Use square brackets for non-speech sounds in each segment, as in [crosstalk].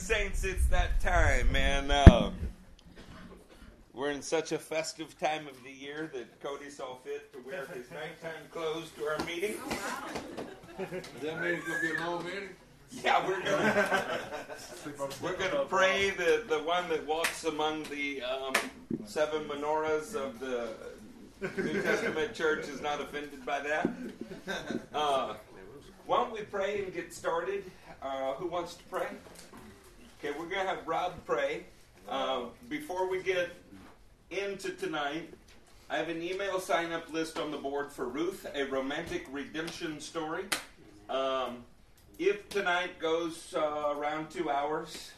Saints, it's that time, man. Uh, we're in such a festive time of the year that Cody saw fit to wear his nighttime clothes to our meeting. Does that mean it's gonna be a long meeting? Yeah, we're gonna we're gonna pray that the one that walks among the um, seven menorahs of the New Testament church is not offended by that. Uh, why don't we pray and get started? Uh, who wants to pray? Okay, we're going to have Rob pray. Uh, before we get into tonight, I have an email sign up list on the board for Ruth, a romantic redemption story. Um, if tonight goes uh, around two hours,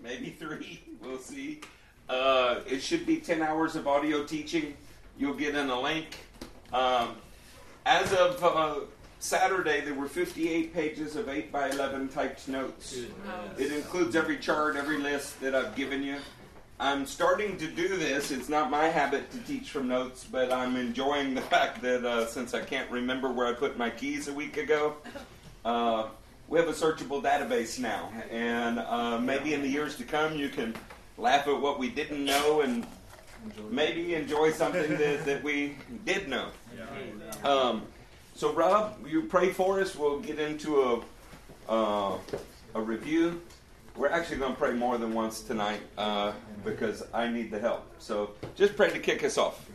maybe three, [laughs] we'll see. Uh, it should be 10 hours of audio teaching. You'll get in a link. Um, as of uh, Saturday, there were 58 pages of 8 by 11 typed notes. It includes every chart, every list that I've given you. I'm starting to do this. It's not my habit to teach from notes, but I'm enjoying the [laughs] fact that uh, since I can't remember where I put my keys a week ago, uh, we have a searchable database now. And uh, maybe in the years to come, you can laugh at what we didn't know and maybe enjoy something that, that we did know. Um, so, Rob, you pray for us. We'll get into a uh, a review. We're actually going to pray more than once tonight uh, because I need the help. So, just pray to kick us off.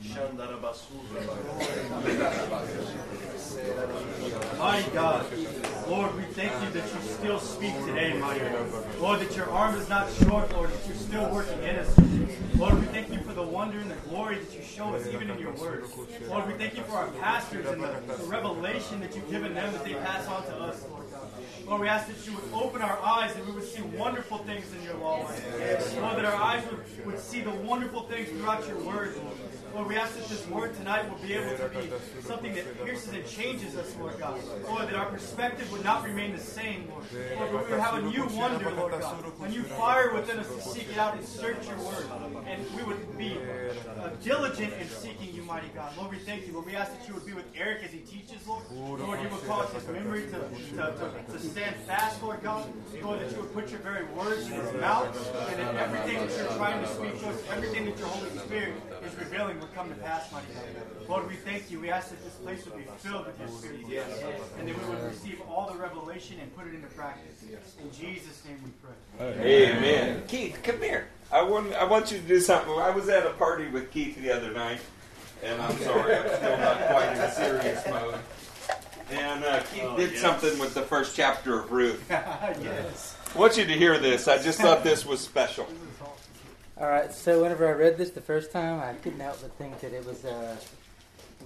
Mighty God, Lord, we thank you that you still speak today, mighty God. Lord, that your arm is not short, Lord, that you're still working in us. Lord, we thank you for the wonder and the glory that you show us even in your word. Lord, we thank you for our pastors and the, the revelation that you've given them that they pass on to us, Lord. Lord, we ask that you would open our eyes and we would see wonderful things in your law. Lord, that our eyes would, would see the wonderful things throughout your word, Lord. We ask that this word tonight will be able to be something that pierces and changes us, Lord God. Lord, that our perspective would not remain the same, Lord. Lord, but we would have a new wonder, Lord God. A new fire within us to seek it out and search your word. And we would be uh, diligent in seeking you, mighty God. Lord, we thank you. Lord, we ask that you would be with Eric as he teaches, Lord. Lord, you would cause his memory to, to, to, to stand fast, Lord God. Lord, that you would put your very words in his mouth. And that everything that you're trying to speak to us, everything that your Holy Spirit is revealing would come to pass, mighty God. Lord, we thank you. We ask that this place would be filled with your Spirit, yes. and that we would receive all the revelation and put it into practice. In Jesus' name we pray. Amen. Keith, come here. I want I want you to do something. I was at a party with Keith the other night, and I'm sorry, I'm still not quite in serious mode. And uh, Keith Oh, did yes. something with the first chapter of Ruth. [laughs] yes. I want you to hear this. I just thought this was special. All right, so whenever I read this the first time, I couldn't help but think that it was uh,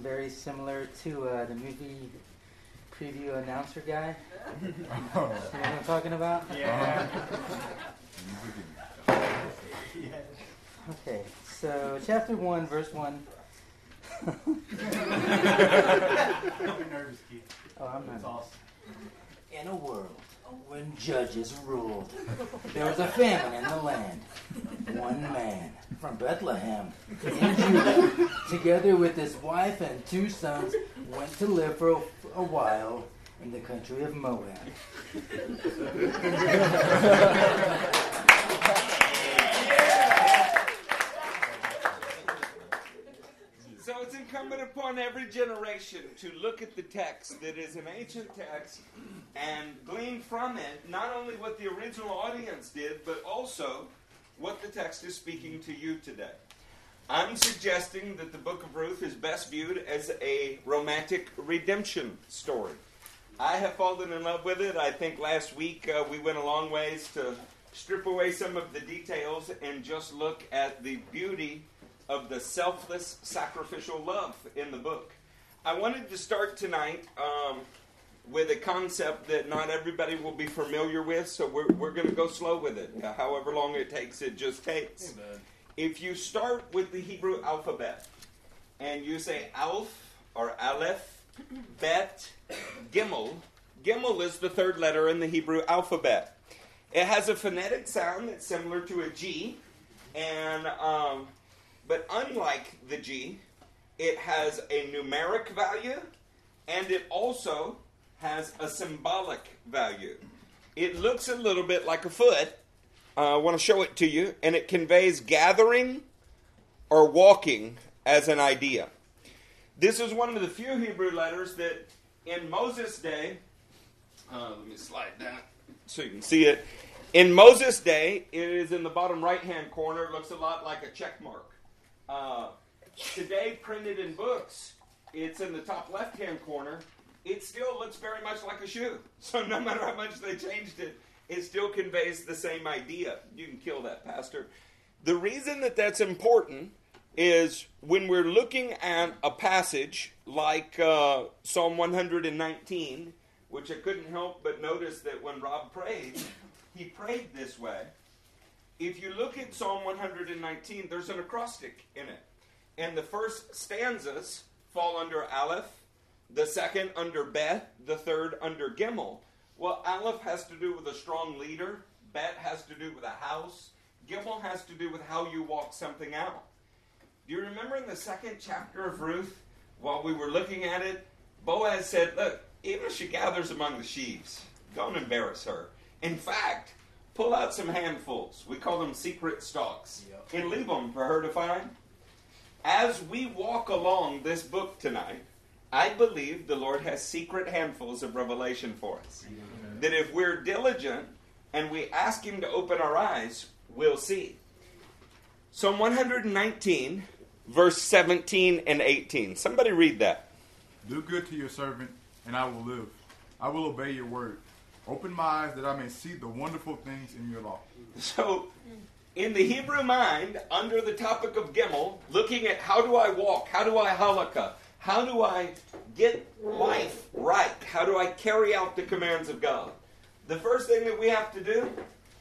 very similar to uh, the movie preview announcer guy. [laughs] you know what I'm talking about? Yeah. Okay, so chapter 1, verse 1. Nervous, Keith. Oh, I'm not. awesome. In a world when judges ruled, there was a famine in the land. One man from Bethlehem in Judah, together with his wife and two sons, went to live for a, a while in the country of Moab. [laughs] So it's incumbent upon every generation to look at the text that is an ancient text and glean from it not only what the original audience did, but also what the text is speaking to you today. I'm suggesting that the book of Ruth is best viewed as a romantic redemption story. I have fallen in love with it. I think last week uh, we went a long ways to strip away some of the details and just look at the beauty of the selfless sacrificial love in the book. I wanted to start tonight um, with a concept that not everybody will be familiar with, so we're, we're going to go slow with it. Uh, however long it takes, it just takes. If you start with the Hebrew alphabet and you say Alf or Aleph, Bet, Gimel, Gimel is the third letter in the Hebrew alphabet. It has a phonetic sound that's similar to a G, and um, but unlike the G, it has a numeric value, and it also has a symbolic value. It looks a little bit like a foot, Uh, I want to show it to you, and it conveys gathering or walking as an idea. This is one of the few Hebrew letters that in Moses' day, uh, let me slide down so you can see it. In Moses' day, it is in the bottom right hand corner. It looks a lot like a check mark. Uh, today, printed in books, it's in the top left hand corner. It still looks very much like a shoe. [laughs] So, no matter how much they changed it, it still conveys the same idea. You can kill that, Pastor. The reason that that's important is when we're looking at a passage like uh, Psalm 119, which I couldn't help but notice that when Rob prayed, he prayed this way. If you look at Psalm 119, there's an acrostic in it. And the first stanzas fall under Aleph, the second under Beth, the third under Gimel. Well, Aleph has to do with a strong leader, Bet has to do with a house, Gimel has to do with how you walk something out. Do you remember in the second chapter of Ruth, while we were looking at it, Boaz said, Look, even if she gathers among the sheaves, don't embarrass her. In fact, pull out some handfuls. We call them secret stocks. Yep. And leave them for her to find. As we walk along this book tonight, I believe the Lord has secret handfuls of revelation for us. Amen. That if we're diligent and we ask Him to open our eyes, we'll see. Psalm 119, verse 17 and 18. Somebody read that. Do good to your servant, and I will live. I will obey your word. Open my eyes that I may see the wonderful things in your law. So, in the Hebrew mind, under the topic of Gimel, looking at how do I walk, how do I halakha, how do I get life right, how do I carry out the commands of God, the first thing that we have to do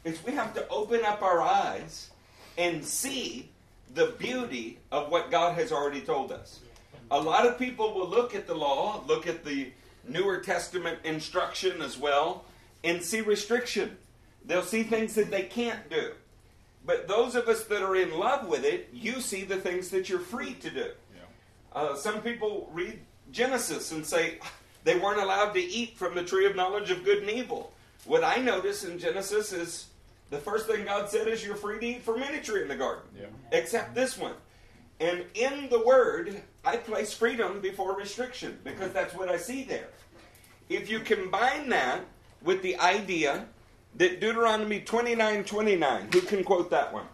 is we have to open up our eyes and see the beauty of what God has already told us. A lot of people will look at the law, look at the Newer Testament instruction as well, and see restriction. They'll see things that they can't do. But those of us that are in love with it, you see the things that you're free to do. Yeah. Uh, some people read Genesis and say they weren't allowed to eat from the tree of knowledge of good and evil. What I notice in Genesis is the first thing God said is you're free to eat from any tree in the garden, yeah. except this one. And in the Word, I place freedom before restriction because that's what I see there. If you combine that with the idea that Deuteronomy 29 29, who can quote that one?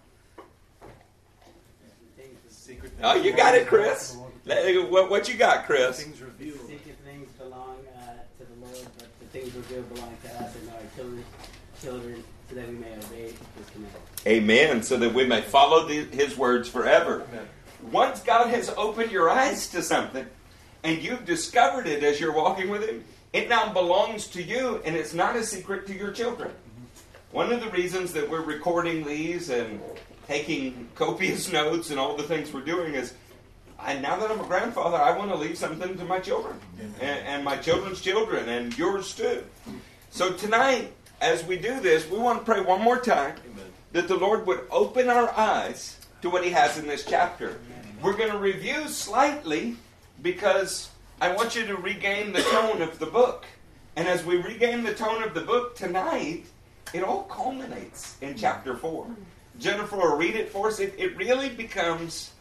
Oh, you got it, Chris. What, what you got, Chris? Things revealed. Secret things belong uh, to the Lord, but the things revealed belong to us and our children, children so that we may obey his command. Amen. So that we may follow the, his words forever. Amen once God has opened your eyes to something and you've discovered it as you're walking with Him, it now belongs to you and it's not a secret to your children. One of the reasons that we're recording these and taking copious [laughs] notes and all the things we're doing is I, now that I'm a grandfather, I want to leave something to my children and, and my children's children and yours too. So tonight, as we do this, we want to pray one more time that the Lord would open our eyes to what he has in this chapter. We're going to review slightly because I want you to regain the tone of the book. And as we regain the tone of the book tonight, it all culminates in chapter 4. Jennifer will read it for us. It, it really becomes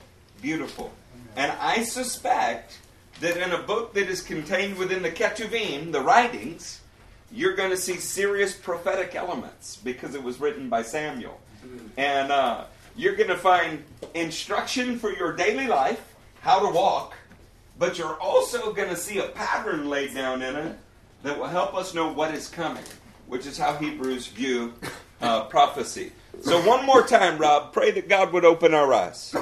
beautiful. And I suspect that in a book that is contained within the Ketuvim, the writings, you're going to see serious prophetic elements because it was written by Samuel. And uh, you're going to find instruction for your daily life, how to walk, but you're also going to see a pattern laid down in it that will help us know what is coming, which is how Hebrews view uh, prophecy. So, one more time, Rob, pray that God would open our eyes.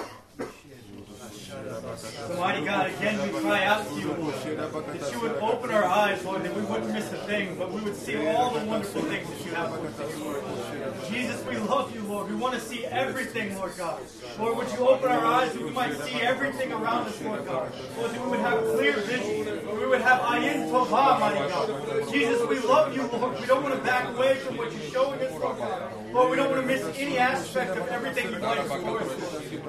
Mighty God, again we cry out to you, Lord, that you would open our eyes, Lord, that we wouldn't miss a thing, but we would see all the wonderful things that you have for us. Jesus, we love you, Lord. We want to see everything, Lord God. Lord, would you open our eyes that we might see everything around us, Lord God. Lord, that we would have clear vision. We would have ayin tovah, mighty God. Jesus, we love you, Lord. We don't want to back away from what you're showing us, Lord God. Lord, we don't want to miss any aspect of everything you place for us.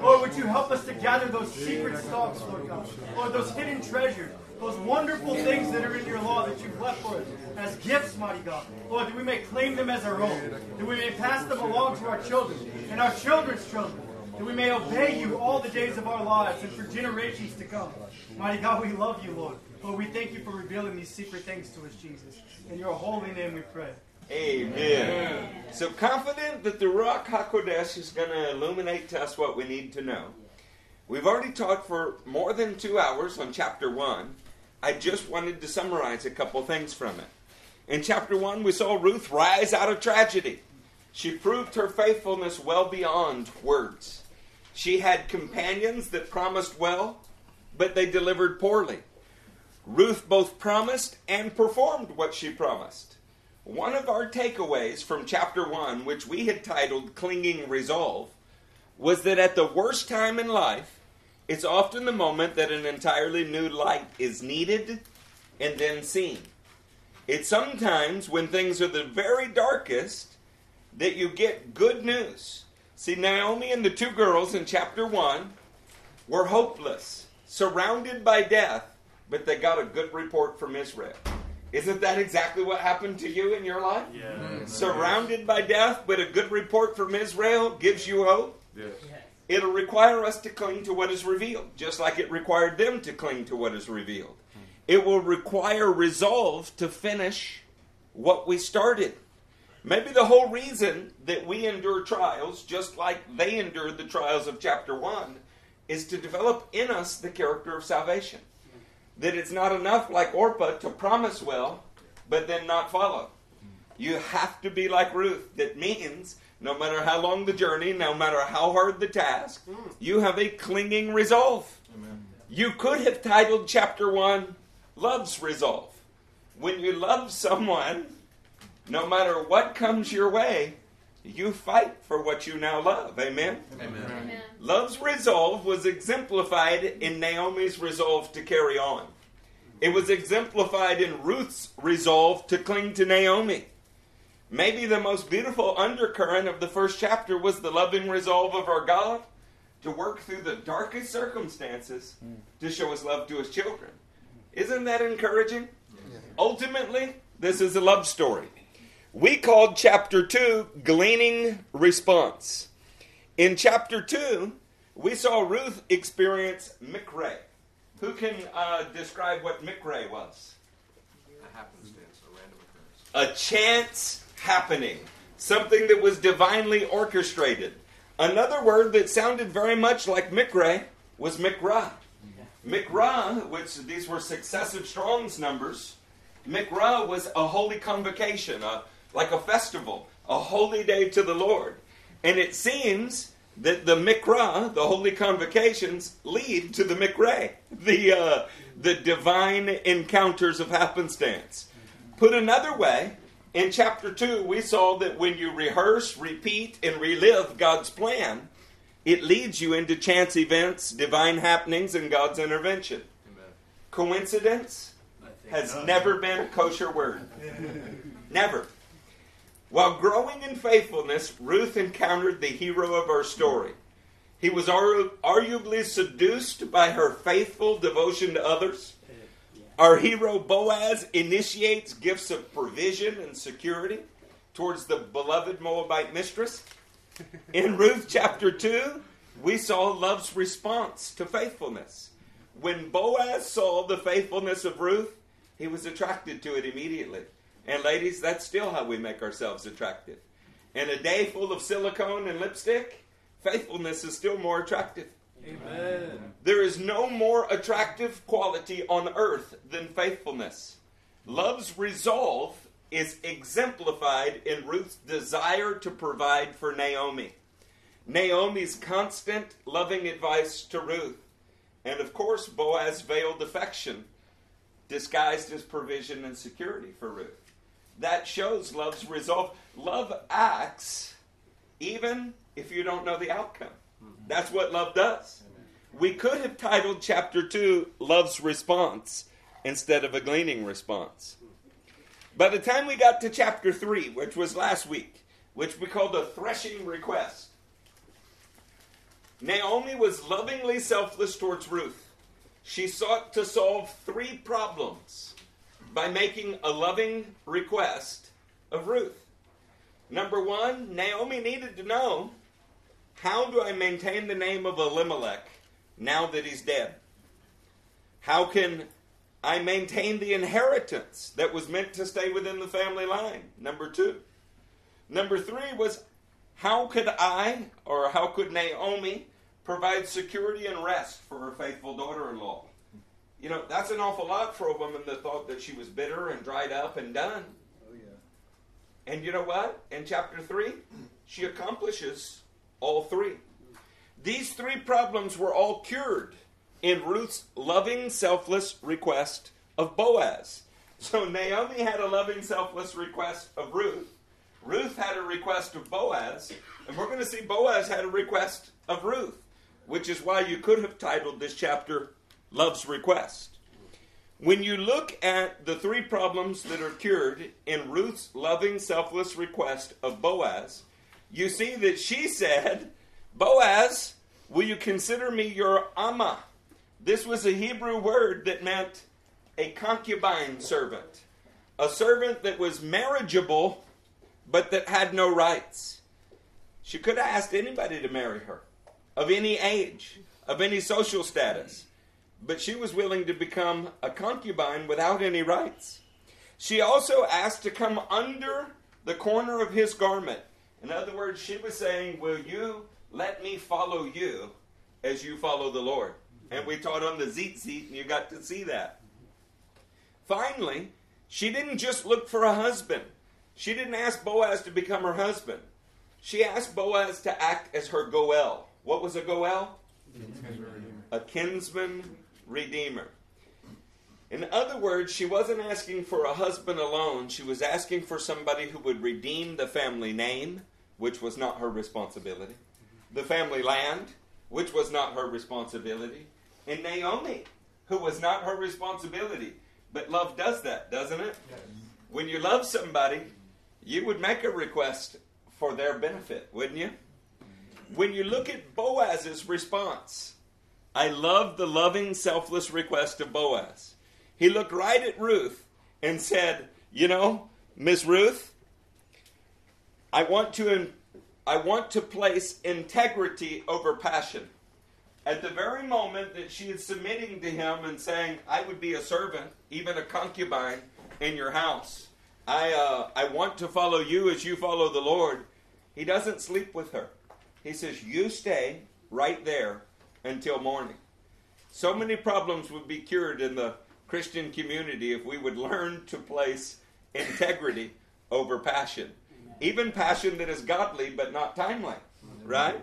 Lord, would you help us to gather those secret thoughts, Lord Lord God. Lord, those hidden treasures, those wonderful things that are in your law that you've left for us as gifts, mighty God. Lord, that we may claim them as our own, that we may pass them along to our children and our children's children, that we may obey you all the days of our lives and for generations to come. Mighty God, we love you, Lord. Lord, we thank you for revealing these secret things to us, Jesus. In your holy name we pray. Amen. So confident that the Ruach HaKodesh is going to illuminate to us what we need to know. We've already talked for more than two hours on chapter 1. I just wanted to summarize a couple things from it. In chapter 1, we saw Ruth rise out of tragedy. She proved her faithfulness well beyond words. She had companions that promised well, but they delivered poorly. Ruth both promised and performed what she promised. One of our takeaways from chapter 1, which we had titled Clinging Resolve, was that at the worst time in life, it's often the moment that an entirely new light is needed and then seen. It's sometimes when things are the very darkest that you get good news. See, Naomi and the two girls in chapter 1 were hopeless, surrounded by death, but they got a good report from Israel. Isn't that exactly what happened to you in your life? Yeah. Mm-hmm. Surrounded by death, but a good report from Israel gives you hope. Yes. It'll require us to cling to what is revealed, just like it required them to cling to what is revealed. Hmm. It will require resolve to finish what we started. Maybe the whole reason that we endure trials, just like they endured the trials of chapter 1, is to develop in us the character of salvation. Hmm. That it's not enough, like Orpah, to promise well, but then not follow. Hmm. You have to be like Ruth. That means no matter how long the journey, no matter how hard the task, hmm. you have a clinging resolve. You could have titled chapter 1 Love's Resolve. When you love someone, no matter what comes your way, you fight for what you now love. Amen? Amen. Love's resolve was exemplified in Naomi's resolve to carry on. It was exemplified in Ruth's resolve to cling to Naomi. Maybe the most beautiful undercurrent of the first chapter was the loving resolve of our God to work through the darkest circumstances to show his love to his children. Isn't that encouraging? Ultimately, this is a love story. We called chapter 2 Gleaning Response. In chapter 2, we saw Ruth experience Mikre. Who can uh, describe what Mikre was? A happenstance, a random occurrence. a chance happening, something that was divinely orchestrated. Another word that sounded very much like Mikre was Mikra. Mikra, which these were successive Strong's numbers, Mikra was a holy convocation, a, like a festival, a holy day to the Lord. And it seems that the Mikra, the holy convocations, lead to the Mikre, the, uh, the divine encounters of happenstance. Put another way, in chapter 2, we saw that when you rehearse, repeat, and relive God's plan, it leads you into chance events, divine happenings, and God's intervention. Amen. Coincidence has never been a kosher word. [laughs] Never. While growing in faithfulness, Ruth encountered the hero of our story. He was arguably seduced by her faithful devotion to others. Our hero Boaz initiates gifts of provision and security towards the beloved Moabite mistress. In Ruth chapter 2, we saw love's response to faithfulness. When Boaz saw the faithfulness of Ruth, he was attracted to it immediately. And ladies, that's still how we make ourselves attractive. In a day full of silicone and lipstick, faithfulness is still more attractive. Amen. There is no more attractive quality on earth than faithfulness. Love's resolve is exemplified in Ruth's desire to provide for Naomi. Naomi's constant loving advice to Ruth. And of course, Boaz's veiled affection disguised as provision and security for Ruth. That shows love's resolve. Love acts even if you don't know the outcome. That's what love does. We could have titled chapter 2 Love's Response instead of a gleaning response. By the time we got to chapter 3, which was last week, which we called a threshing request, Naomi was lovingly selfless towards Ruth. she sought to solve three problems by making a loving request of Ruth. Number one, Naomi needed to know how do I maintain the name of Elimelech now that he's dead? How can I maintain the inheritance that was meant to stay within the family line? Number two. Number three was how could I or how could Naomi provide security and rest for her faithful daughter in law? You know, that's an awful lot for a woman that thought that she was bitter and dried up and done. Oh, yeah. And you know what? In chapter 3, she accomplishes all three. These three problems were all cured in Ruth's loving, selfless request of Boaz. So Naomi had a loving, selfless request of Ruth. Ruth had a request of Boaz. And we're going to see Boaz had a request of Ruth, which is why you could have titled this chapter Love's Request. When you look at the three problems that are cured in Ruth's loving, selfless request of Boaz, you see that she said, Boaz, will you consider me your Amma? This was a Hebrew word that meant a concubine servant, a servant that was marriageable but that had no rights. She could have asked anybody to marry her, of any age, of any social status, but she was willing to become a concubine without any rights. She also asked to come under the corner of his garment. In other words, she was saying, Will you let me follow you as you follow the Lord? And we taught on the tzitzit, and you got to see that. Finally, she didn't just look for a husband. She didn't ask Boaz to become her husband. She asked Boaz to act as her Goel. What was a Goel? A kinsman redeemer. In other words, she wasn't asking for a husband alone. She was asking for somebody who would redeem the family name, which was not her responsibility, the family land, which was not her responsibility, and Naomi, who was not her responsibility. But love does that, doesn't it? Yes. When you love somebody, you would make a request for their benefit, wouldn't you? When you look at Boaz's response, I love the loving, selfless request of Boaz. He looked right at Ruth and said, You know, Miss Ruth, I want to I want to place integrity over passion. At the very moment that she is submitting to him and saying, I would be a servant, even a concubine, in your house, I, uh, I want to follow you as you follow the Lord, he doesn't sleep with her. He says, You stay right there until morning. So many problems would be cured in the Christian community if we would learn to place integrity over passion. Even passion that is godly but not timely. Right?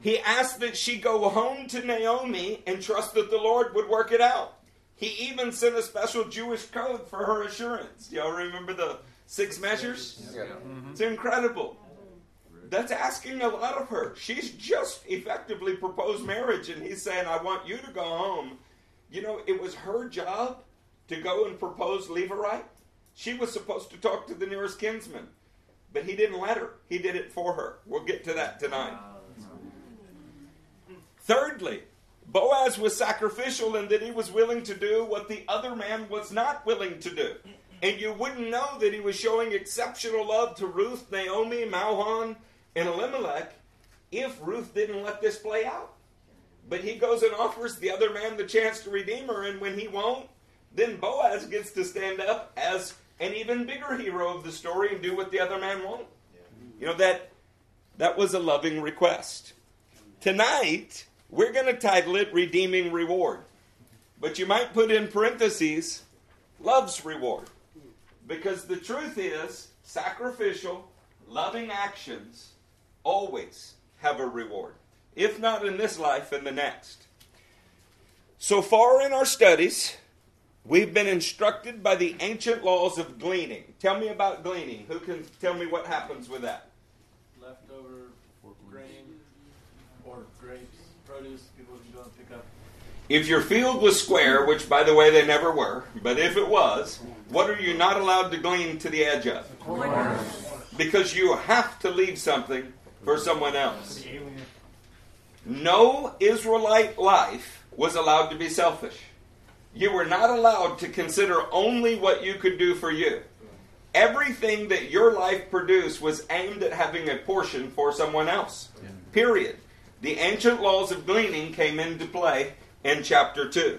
He asked that she go home to Naomi and trust that the Lord would work it out. He even sent a special Jewish code for her assurance. Y'all remember the six measures? Yeah. Mm-hmm. It's incredible. That's asking a lot of her. She's just effectively proposed marriage, and he's saying, I want you to go home. You know, it was her job to go and propose Levirate. She was supposed to talk to the nearest kinsman, but he didn't let her. He did it for her. We'll get to that tonight. Thirdly, Boaz was sacrificial in that he was willing to do what the other man was not willing to do. And you wouldn't know that he was showing exceptional love to Ruth, Naomi, Mahlon, and Elimelech if Ruth didn't let this play out. But he goes and offers the other man the chance to redeem her, and when he won't, then Boaz gets to stand up as an even bigger hero of the story and do what the other man won't. You know that that was a loving request. Tonight, we're going to title it Redeeming Reward. But you might put in parentheses, Love's Reward. Because the truth is, sacrificial, loving actions always have a reward. If not in this life, in the next. So far in our studies, we've been instructed by the ancient laws of gleaning. Tell me about gleaning. Who can tell me what happens with that? Leftover grain or grapes produce people can go and pick up. If your field was square, which by the way they never were, but if it was, what are you not allowed to glean to the edge of? Because you have to leave something for someone else. No Israelite life was allowed to be selfish. You were not allowed to consider only what you could do for you. Everything that your life produced was aimed at having a portion for someone else. Period. The ancient laws of gleaning came into play in chapter 2.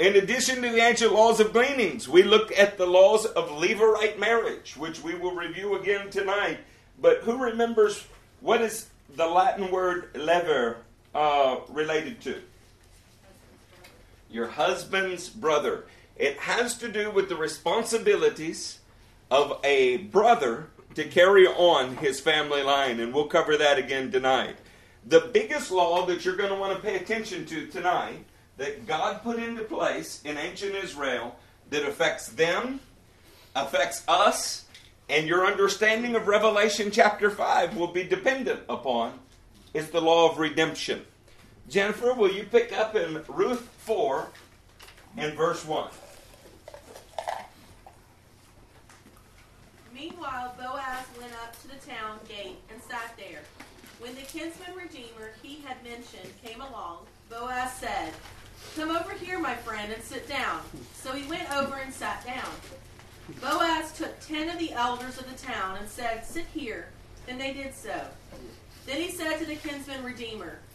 In addition to the ancient laws of gleanings, we look at the laws of Levirate marriage, which we will review again tonight. But who remembers what is the Latin word levir uh, related to? Your husband's brother. It has to do with the responsibilities of a brother to carry on his family line, and we'll cover that again tonight. The biggest law that you're going to want to pay attention to tonight that God put into place in ancient Israel that affects them, affects us, and your understanding of Revelation chapter 5 will be dependent upon is the law of redemption. Jennifer, will you pick up in Ruth 4 and verse 1? Meanwhile, Boaz went up to the town gate and sat there. When the kinsman redeemer he had mentioned came along, Boaz said, Come over here, my friend, and sit down. So he went over and sat down. Boaz took ten of the elders of the town and said, Sit here. And they did so. Then he said to the kinsman redeemer,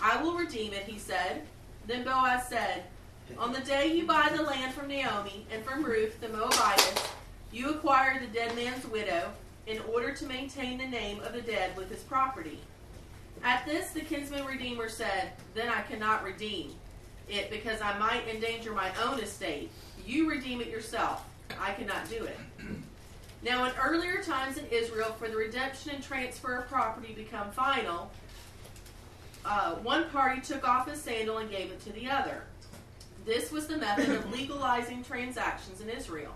I will redeem it, he said. Then Boaz said, On the day you buy the land from Naomi and from Ruth the Moabitess, you acquire the dead man's widow in order to maintain the name of the dead with his property. At this, the kinsman redeemer said, Then I cannot redeem it because I might endanger my own estate. You redeem it yourself. I cannot do it. Now, in earlier times in Israel, for the redemption and transfer of property become final, uh, one party took off his sandal and gave it to the other. This was the method of [laughs] legalizing transactions in Israel.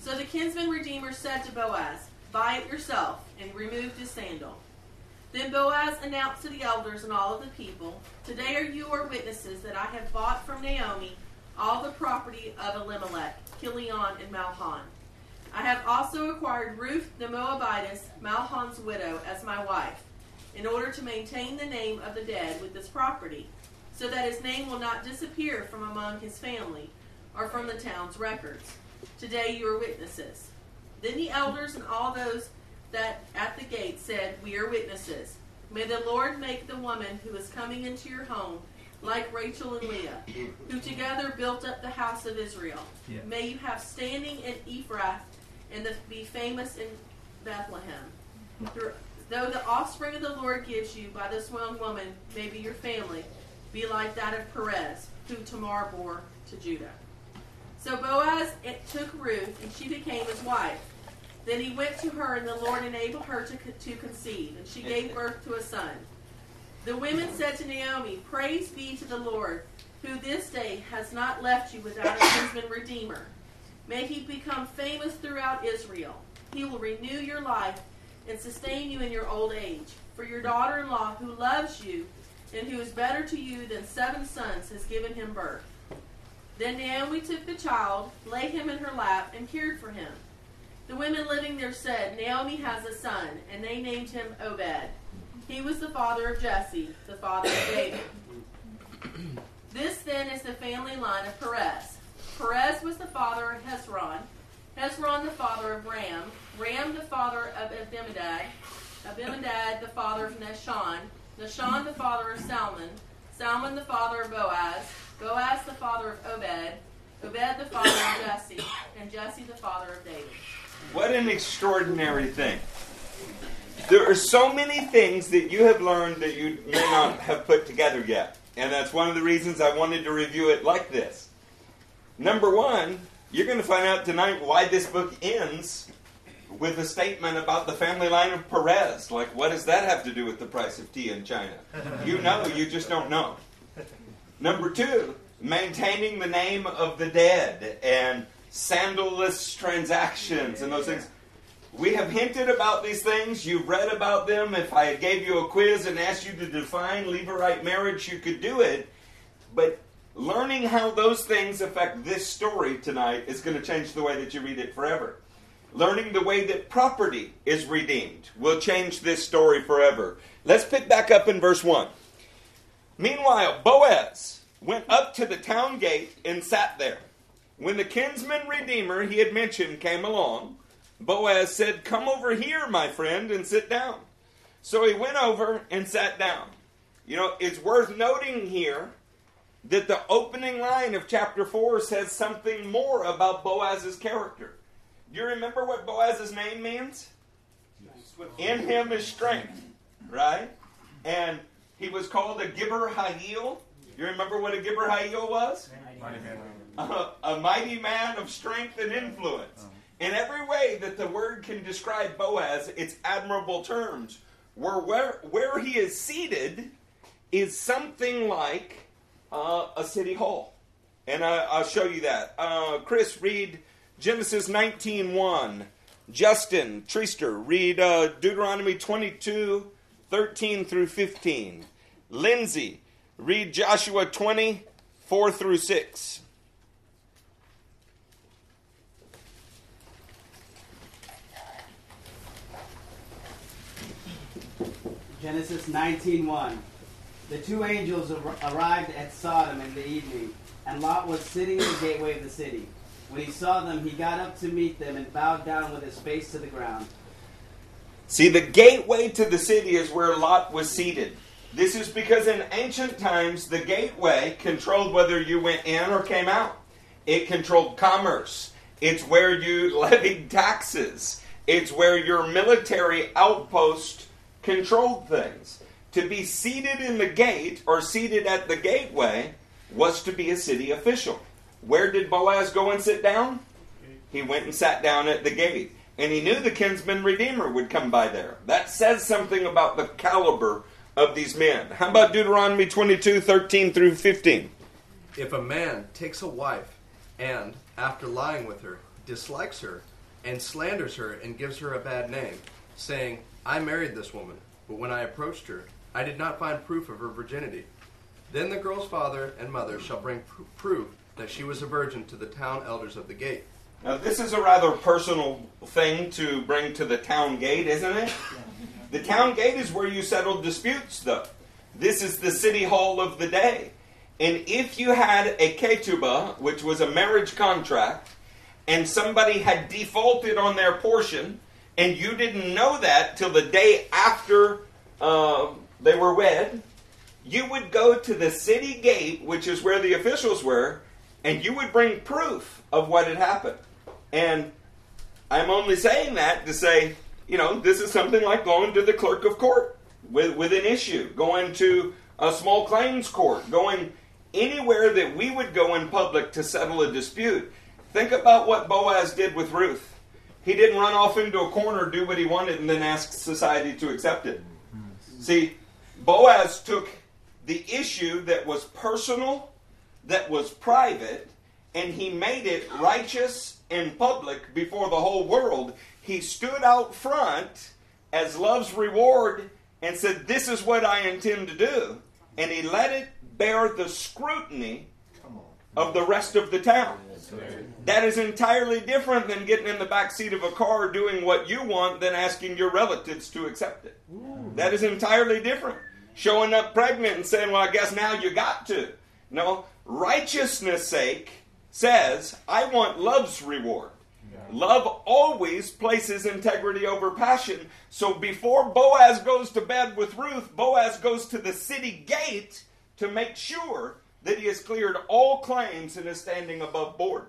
So the kinsman redeemer said to Boaz, Buy it yourself, and removed his sandal. Then Boaz announced to the elders and all of the people, Today are you your witnesses that I have bought from Naomi all the property of Elimelech, Kilion, and Mahlon. I have also acquired Ruth the Moabitess, Mahlon's widow, as my wife, in order to maintain the name of the dead with this property, so that his name will not disappear from among his family or from the town's records. Today you are witnesses. Then the elders and all those that at the gate said, We are witnesses. May the Lord make the woman who is coming into your home like Rachel and Leah, who together built up the house of Israel. Yeah. May you have standing in Ephrath and the, be famous in Bethlehem. Through, though the offspring of the Lord gives you by this one woman may be your family, be like that of Perez, who Tamar bore to Judah. So Boaz took Ruth, and she became his wife. Then he went to her, and the Lord enabled her to, to conceive, and she gave birth to a son. The women said to Naomi, Praise be to the Lord, who this day has not left you without a kinsman redeemer. May he become famous throughout Israel. He will renew your life and sustain you in your old age. For your daughter in law, who loves you and who is better to you than seven sons, has given him birth. Then Naomi took the child, laid him in her lap, and cared for him. The women living there said, Naomi has a son, and they named him Obed. He was the father of Jesse, the father of David. This then is the family line of Perez. Perez was the father of Hezron, Hezron the father of Ram, Ram the father of Abinadab, Abinadab the father of Nahshon, Nahshon the father of Salmon, Salmon the father of Boaz, Boaz the father of Obed, Obed the father of Jesse, and Jesse the father of David. What an extraordinary thing. There are so many things that you have learned that you may not have put together yet. And that's one of the reasons I wanted to review it like this. Number one, you're going to find out tonight why this book ends with a statement about the family line of Perez. Like, what does that have to do with the price of tea in China? You know, you just don't know. Number two, maintaining the name of the dead and sandalless transactions and those things. We have hinted about these things. You've read about them. If I gave you a quiz and asked you to define Levirate marriage, you could do it. But learning how those things affect this story tonight is going to change the way that you read it forever. Learning the way that property is redeemed will change this story forever. Let's pick back up in verse 1. Meanwhile, Boaz went up to the town gate and sat there. When the kinsman redeemer he had mentioned came along, Boaz said, Come over here, my friend, and sit down. So he went over and sat down. You know, it's worth noting here that the opening line of chapter 4 says something more about Boaz's character. Do you remember what Boaz's name means? In him is strength, right? And he was called a Gibbor Hayil. You remember what a Gibbor Hayil was? A, a mighty man of strength and influence. In every way that the word can describe Boaz, it's admirable terms. Where, where, where he is seated is something like uh, a city hall. And I, will show you that. Uh, Chris, read Genesis 19.1. Justin, Treaster, read uh, Deuteronomy 22, 13 through 15. Lindsay, read Joshua 20, 4 through 6. Genesis 19.1 The two angels arrived at Sodom in the evening, and Lot was sitting in the gateway of the city. When he saw them, he got up to meet them and bowed down with his face to the ground. See, the gateway to the city is where Lot was seated. This is because in ancient times, the gateway controlled whether you went in or came out. It controlled commerce. It's where you [laughs] levied taxes. It's where your military outpost controlled things. To be seated in the gate or seated at the gateway was to be a city official. Where did Boaz go and sit down? He went and sat down at the gate. And he knew the kinsman redeemer would come by there. That says something about the caliber of these men. How about Deuteronomy 22 13 through 15? If a man takes a wife and, after lying with her, dislikes her and slanders her and gives her a bad name, saying, I married this woman, but when I approached her, I did not find proof of her virginity. Then the girl's father and mother shall bring pr- proof that she was a virgin to the town elders of the gate. Now, this is a rather personal thing to bring to the town gate, isn't it? The town gate is where you settle disputes, though. This is the city hall of the day. And if you had a ketubah, which was a marriage contract, and somebody had defaulted on their portion, and you didn't know that till the day after uh, they were wed, you would go to the city gate, which is where the officials were, and you would bring proof of what had happened. And I'm only saying that to say, you know, this is something like going to the clerk of court with, with an issue, going to a small claims court, going anywhere that we would go in public to settle a dispute. Think about what Boaz did with Ruth. He didn't run off into a corner, do what he wanted, and then ask society to accept it. Mm-hmm. See, Boaz took the issue that was personal, that was private, and he made it righteous and public before the whole world. He stood out front as love's reward and said, This is what I intend to do. And he let it bear the scrutiny of the rest of the town. That is entirely different than getting in the back seat of a car doing what you want than asking your relatives to accept it. That is entirely different. Showing up pregnant and saying, Well, I guess now you got to. No, righteousness' sake says, I want love's reward. Love always places integrity over passion. So before Boaz goes to bed with Ruth, Boaz goes to the city gate to make sure that he has cleared all claims and is standing above board.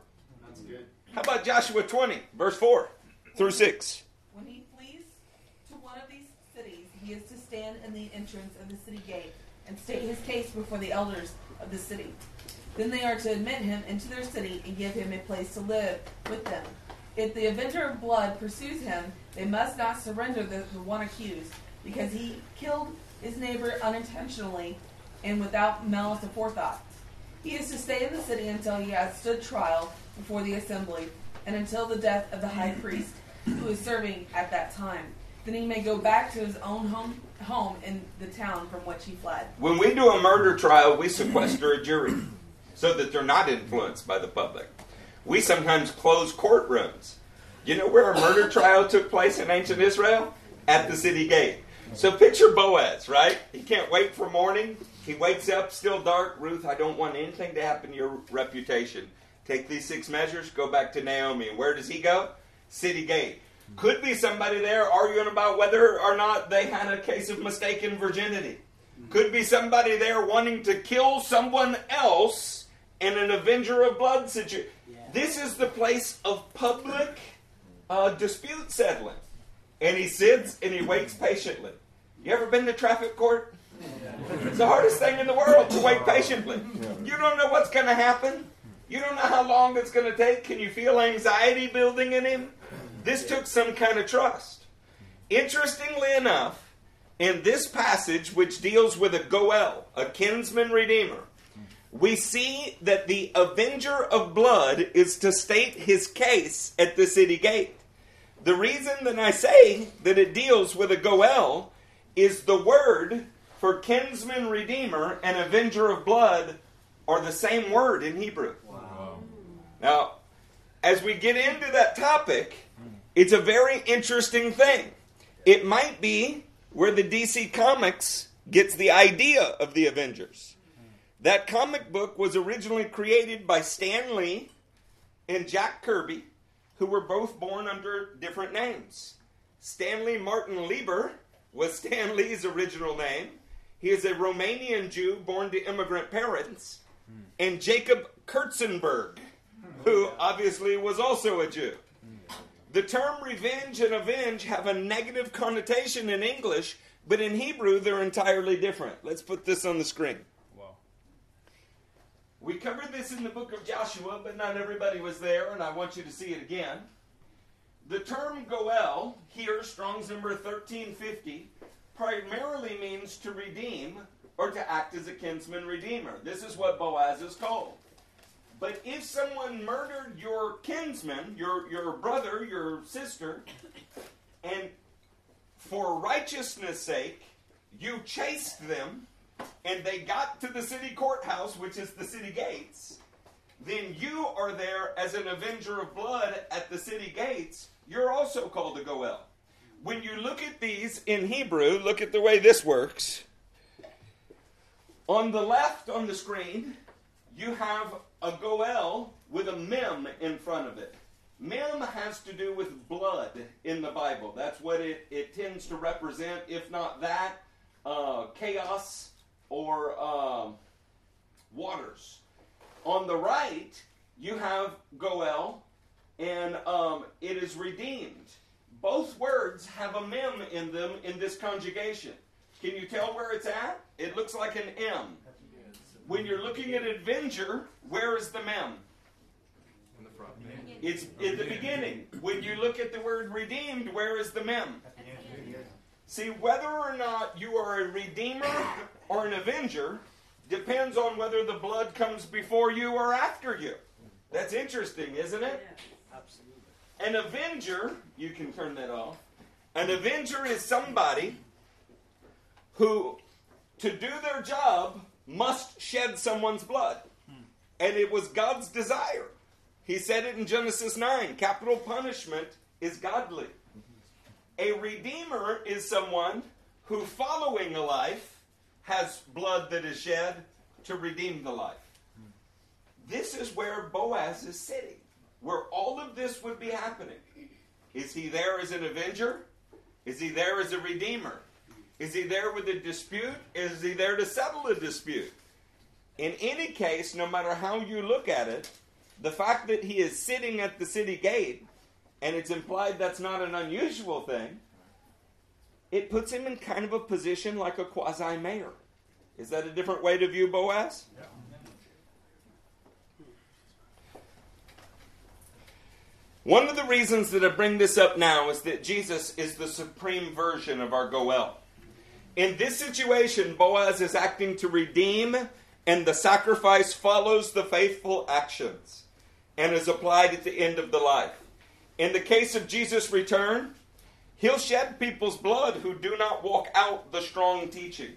That's good. How about Joshua 20, verse 4 through 6? When he flees to one of these cities, he is to stand in the entrance of the city gate and state his case before the elders of the city. Then they are to admit him into their city and give him a place to live with them. If the avenger of blood pursues him, they must not surrender the, the one accused, because he killed his neighbor unintentionally and without malice aforethought. He is to stay in the city until he has stood trial before the assembly, and until the death of the high priest, who is serving at that time. Then he may go back to his own home, home in the town from which he fled. When we do a murder trial, we sequester a jury so that they're not influenced by the public. We sometimes close courtrooms. You know where a murder trial took place in ancient Israel? At the city gate. So picture Boaz, right? He can't wait for morning. He wakes up, still dark. Ruth, I don't want anything to happen to your reputation. Take these six measures, go back to Naomi. And where does he go? City gate. Could be somebody there arguing about whether or not they had a case of mistaken virginity. Could be somebody there wanting to kill someone else in an avenger of blood situation. This is the place of public uh, dispute settling. And he sits and he waits patiently. You ever been to traffic court? It's the hardest thing in the world to wait patiently. You don't know what's going to happen. You don't know how long it's going to take. Can you feel anxiety building in him? This took some kind of trust. Interestingly enough, in this passage, which deals with a Goel, a kinsman redeemer, we see that the avenger of blood is to state his case at the city gate. The reason that I say that it deals with a Goel is the word for kinsman redeemer and avenger of blood are the same word in Hebrew. Wow. Now, as we get into that topic, it's a very interesting thing. It might be where the DC Comics gets the idea of the Avengers. That comic book was originally created by Stan Lee and Jack Kirby, who were both born under different names. Stanley Martin Lieber was Stan Lee's original name. He is a Romanian Jew born to immigrant parents. Hmm. And Jacob Kurtzenberg, hmm. who obviously was also a Jew. The term revenge and avenge have a negative connotation in English, but in Hebrew they're entirely different. Let's put this on the screen. Wow. We covered this in the book of Joshua, but not everybody was there, and I want you to see it again. The term Goel, here, Strong's number 1350, primarily means to redeem or to act as a kinsman redeemer. This is what Boaz is called. But if someone murdered your kinsman, your, your brother, your sister, and for righteousness' sake, you chased them, and they got to the city courthouse, which is the city gates, then you are there as an avenger of blood at the city gates. You're also called a Goel. When you look at these in Hebrew, look at the way this works. On the left on the screen, you have a goel with a mem in front of it. Mem has to do with blood in the Bible. That's what it, it tends to represent. If not that, uh, chaos or uh, waters. On the right, you have goel, and um, it is redeemed. Both words have a mem in them in this conjugation. Can you tell where it's at? It looks like an M. When you're looking at Avenger, where is the mem? In the front. It's in the beginning. When you look at the word redeemed, where is the mem? See, whether or not you are a redeemer or an avenger depends on whether the blood comes before you or after you. That's interesting, isn't it? An avenger, you can turn that off. An avenger is somebody who, to do their job, must shed someone's blood. And it was God's desire. He said it in Genesis 9 capital punishment is godly. A redeemer is someone who, following a life, has blood that is shed to redeem the life. This is where Boaz is sitting, where all of this would be happening. Is he there as an avenger? Is he there as a redeemer? Is he there with a dispute? Is he there to settle a dispute? In any case, no matter how you look at it, the fact that he is sitting at the city gate, and it's implied that's not an unusual thing, it puts him in kind of a position like a quasi mayor. Is that a different way to view Boaz? Yeah. One of the reasons that I bring this up now is that Jesus is the supreme version of our Goel. In this situation, Boaz is acting to redeem and the sacrifice follows the faithful actions and is applied at the end of the life. In the case of Jesus' return, he'll shed people's blood who do not walk out the strong teaching.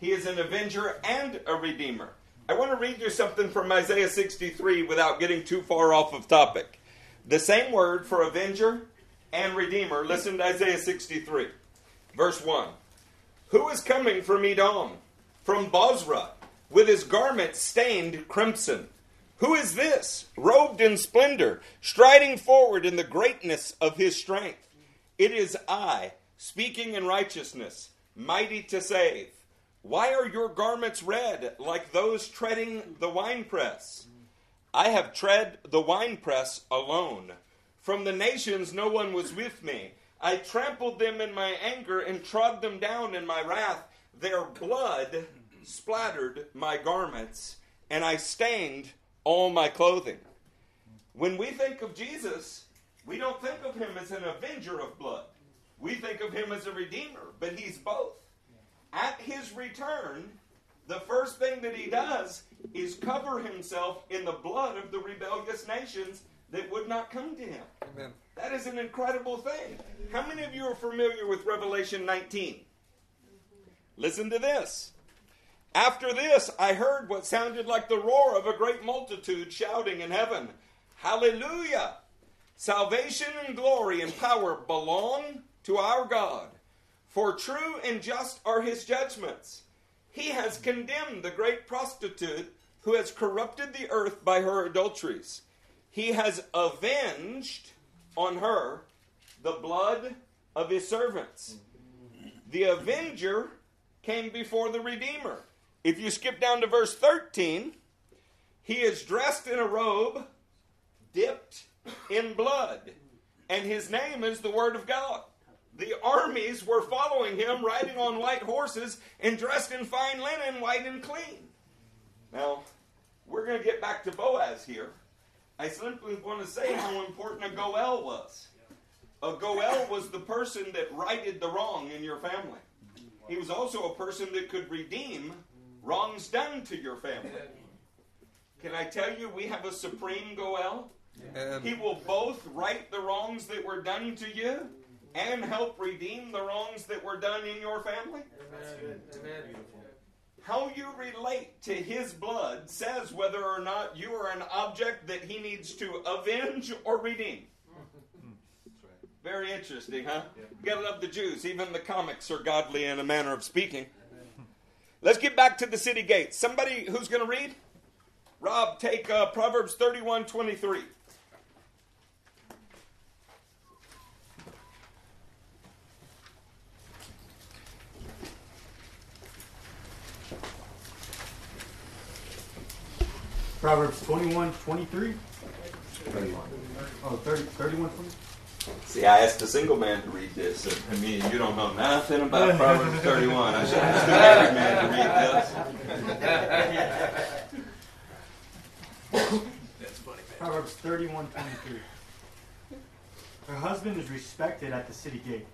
He is an avenger and a redeemer. I want to read you something from Isaiah 63 without getting too far off of topic. The same word for avenger and redeemer. Listen to Isaiah 63, verse 1. Who is coming from Edom, from Bozrah, with his garments stained crimson? Who is this, robed in splendor, striding forward in the greatness of his strength? It is I, speaking in righteousness, mighty to save. Why are your garments red, like those treading the winepress? I have tread the winepress alone. From the nations no one was with me. I trampled them in my anger and trod them down in my wrath. Their blood splattered my garments, and I stained all my clothing. When we think of Jesus, we don't think of him as an avenger of blood. We think of him as a redeemer, but he's both. At his return, the first thing that he does is cover himself in the blood of the rebellious nations that would not come to him. Amen. That is an incredible thing. How many of you are familiar with Revelation 19? Listen to this. After this, I heard what sounded like the roar of a great multitude shouting in heaven, Hallelujah! Salvation and glory and power belong to our God, for true and just are his judgments. He has condemned the great prostitute who has corrupted the earth by her adulteries. He has avenged on her the blood of his servants. The avenger came before the Redeemer. If you skip down to verse 13, he is dressed in a robe dipped in blood, and his name is the Word of God. The armies were following him, riding on white horses and dressed in fine linen, white and clean. Now, we're going to get back to Boaz here. I simply want to say how important a Goel was. A Goel was the person that righted the wrong in your family. He was also a person that could redeem wrongs done to your family. Can I tell you, we have a supreme Goel? He will both right the wrongs that were done to you and help redeem the wrongs that were done in your family. Amen. Amen. How you relate to his blood says whether or not you are an object that he needs to avenge or redeem. Very interesting, huh? You gotta love the Jews. Even the comics are godly in a manner of speaking. Let's get back to the city gates. Somebody who's going to read? Rob, take uh, Proverbs 31 23. Proverbs 21 23. 31. Oh, 30, 31 20? See, I asked a single man to read this. And, I mean, you don't know nothing about Proverbs 31. I should ask every man to read this. That's funny, man. Proverbs 31 23. Her husband is respected at the city gate,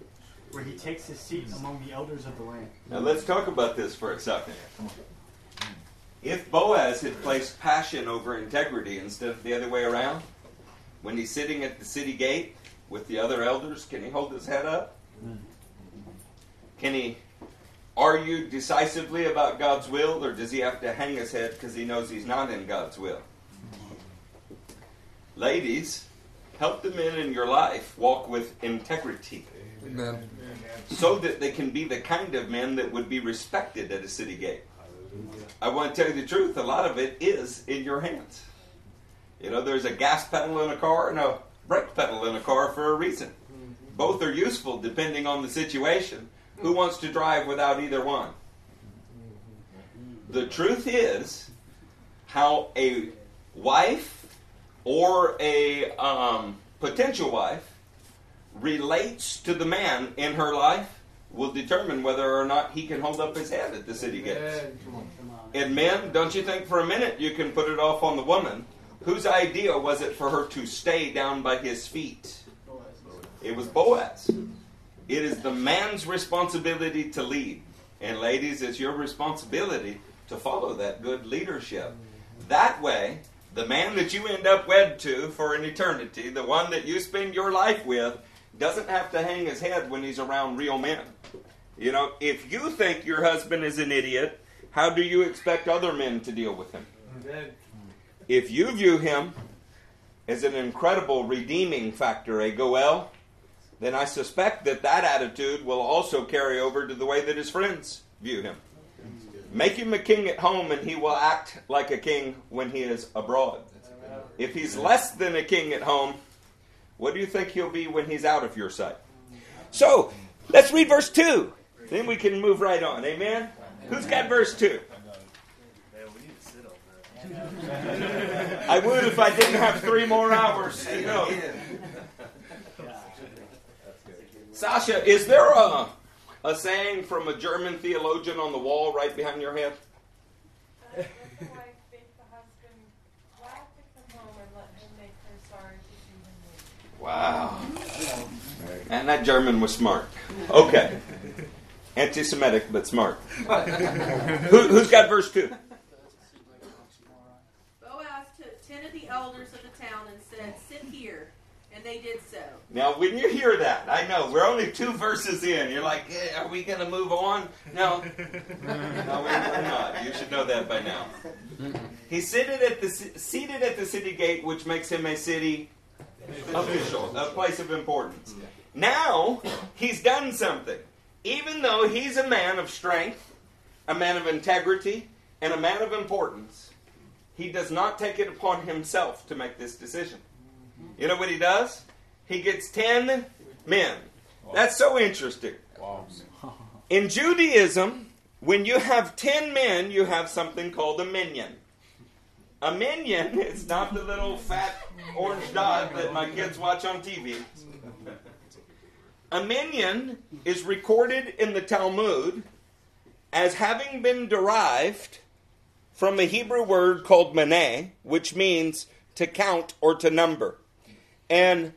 where he takes his seat among the elders of the land. Now, let's talk about this for a second. If Boaz had placed passion over integrity instead of the other way around, when he's sitting at the city gate, with the other elders? Can he hold his head up? Can he argue decisively about God's will, or does he have to hang his head because he knows he's not in God's will? Ladies, help the men in your life walk with integrity. Amen. So that they can be the kind of men that would be respected at a city gate. I want to tell you the truth, a lot of it is in your hands. You know, there's a gas pedal in a car and a brake pedal in a car for a reason. Both are useful depending on the situation. Who wants to drive without either one? The truth is how a wife or a um, potential wife relates to the man in her life will determine whether or not he can hold up his head at the city gates. And men, don't you think for a minute you can put it off on the woman Whose idea was it for her to stay down by his feet? It was Boaz. It is the man's responsibility to lead. And ladies, it's your responsibility to follow that good leadership. That way, the man that you end up wed to for an eternity, the one that you spend your life with, doesn't have to hang his head when he's around real men. You know, if you think your husband is an idiot, how do you expect other men to deal with him? If you view him as an incredible redeeming factor, a Goel, then I suspect that that attitude will also carry over to the way that his friends view him. Make him a king at home, and he will act like a king when he is abroad. If he's less than a king at home, what do you think he'll be when he's out of your sight? So, let's read verse 2. Then we can move right on. Amen? Who's got verse 2? I would if I didn't have three more hours to go. Sasha, is there a, a saying from a German theologian on the wall right behind your head? Wow. And that German was smart. Okay. Anti Semitic, but smart. Who, who's got verse 2? Boaz took ten of the elders of the town and said, Sit here. And they did so. Now, when you hear that, I know we're only two verses in. You're like, eh, are we going to move on? No. [laughs] no, we're not. You should know that by now. He's seated at the seated at the city gate, which makes him a city official, a place of importance. Now he's done something. Even though he's a man of strength, a man of integrity, and a man of importance, he does not take it upon himself to make this decision. You know what he does? He gets 10 men. That's so interesting. In Judaism, when you have 10 men, you have something called a minyan. A minion is not the little fat orange dot that my kids watch on TV. A minyan is recorded in the Talmud as having been derived from a Hebrew word called maneh, which means to count or to number. And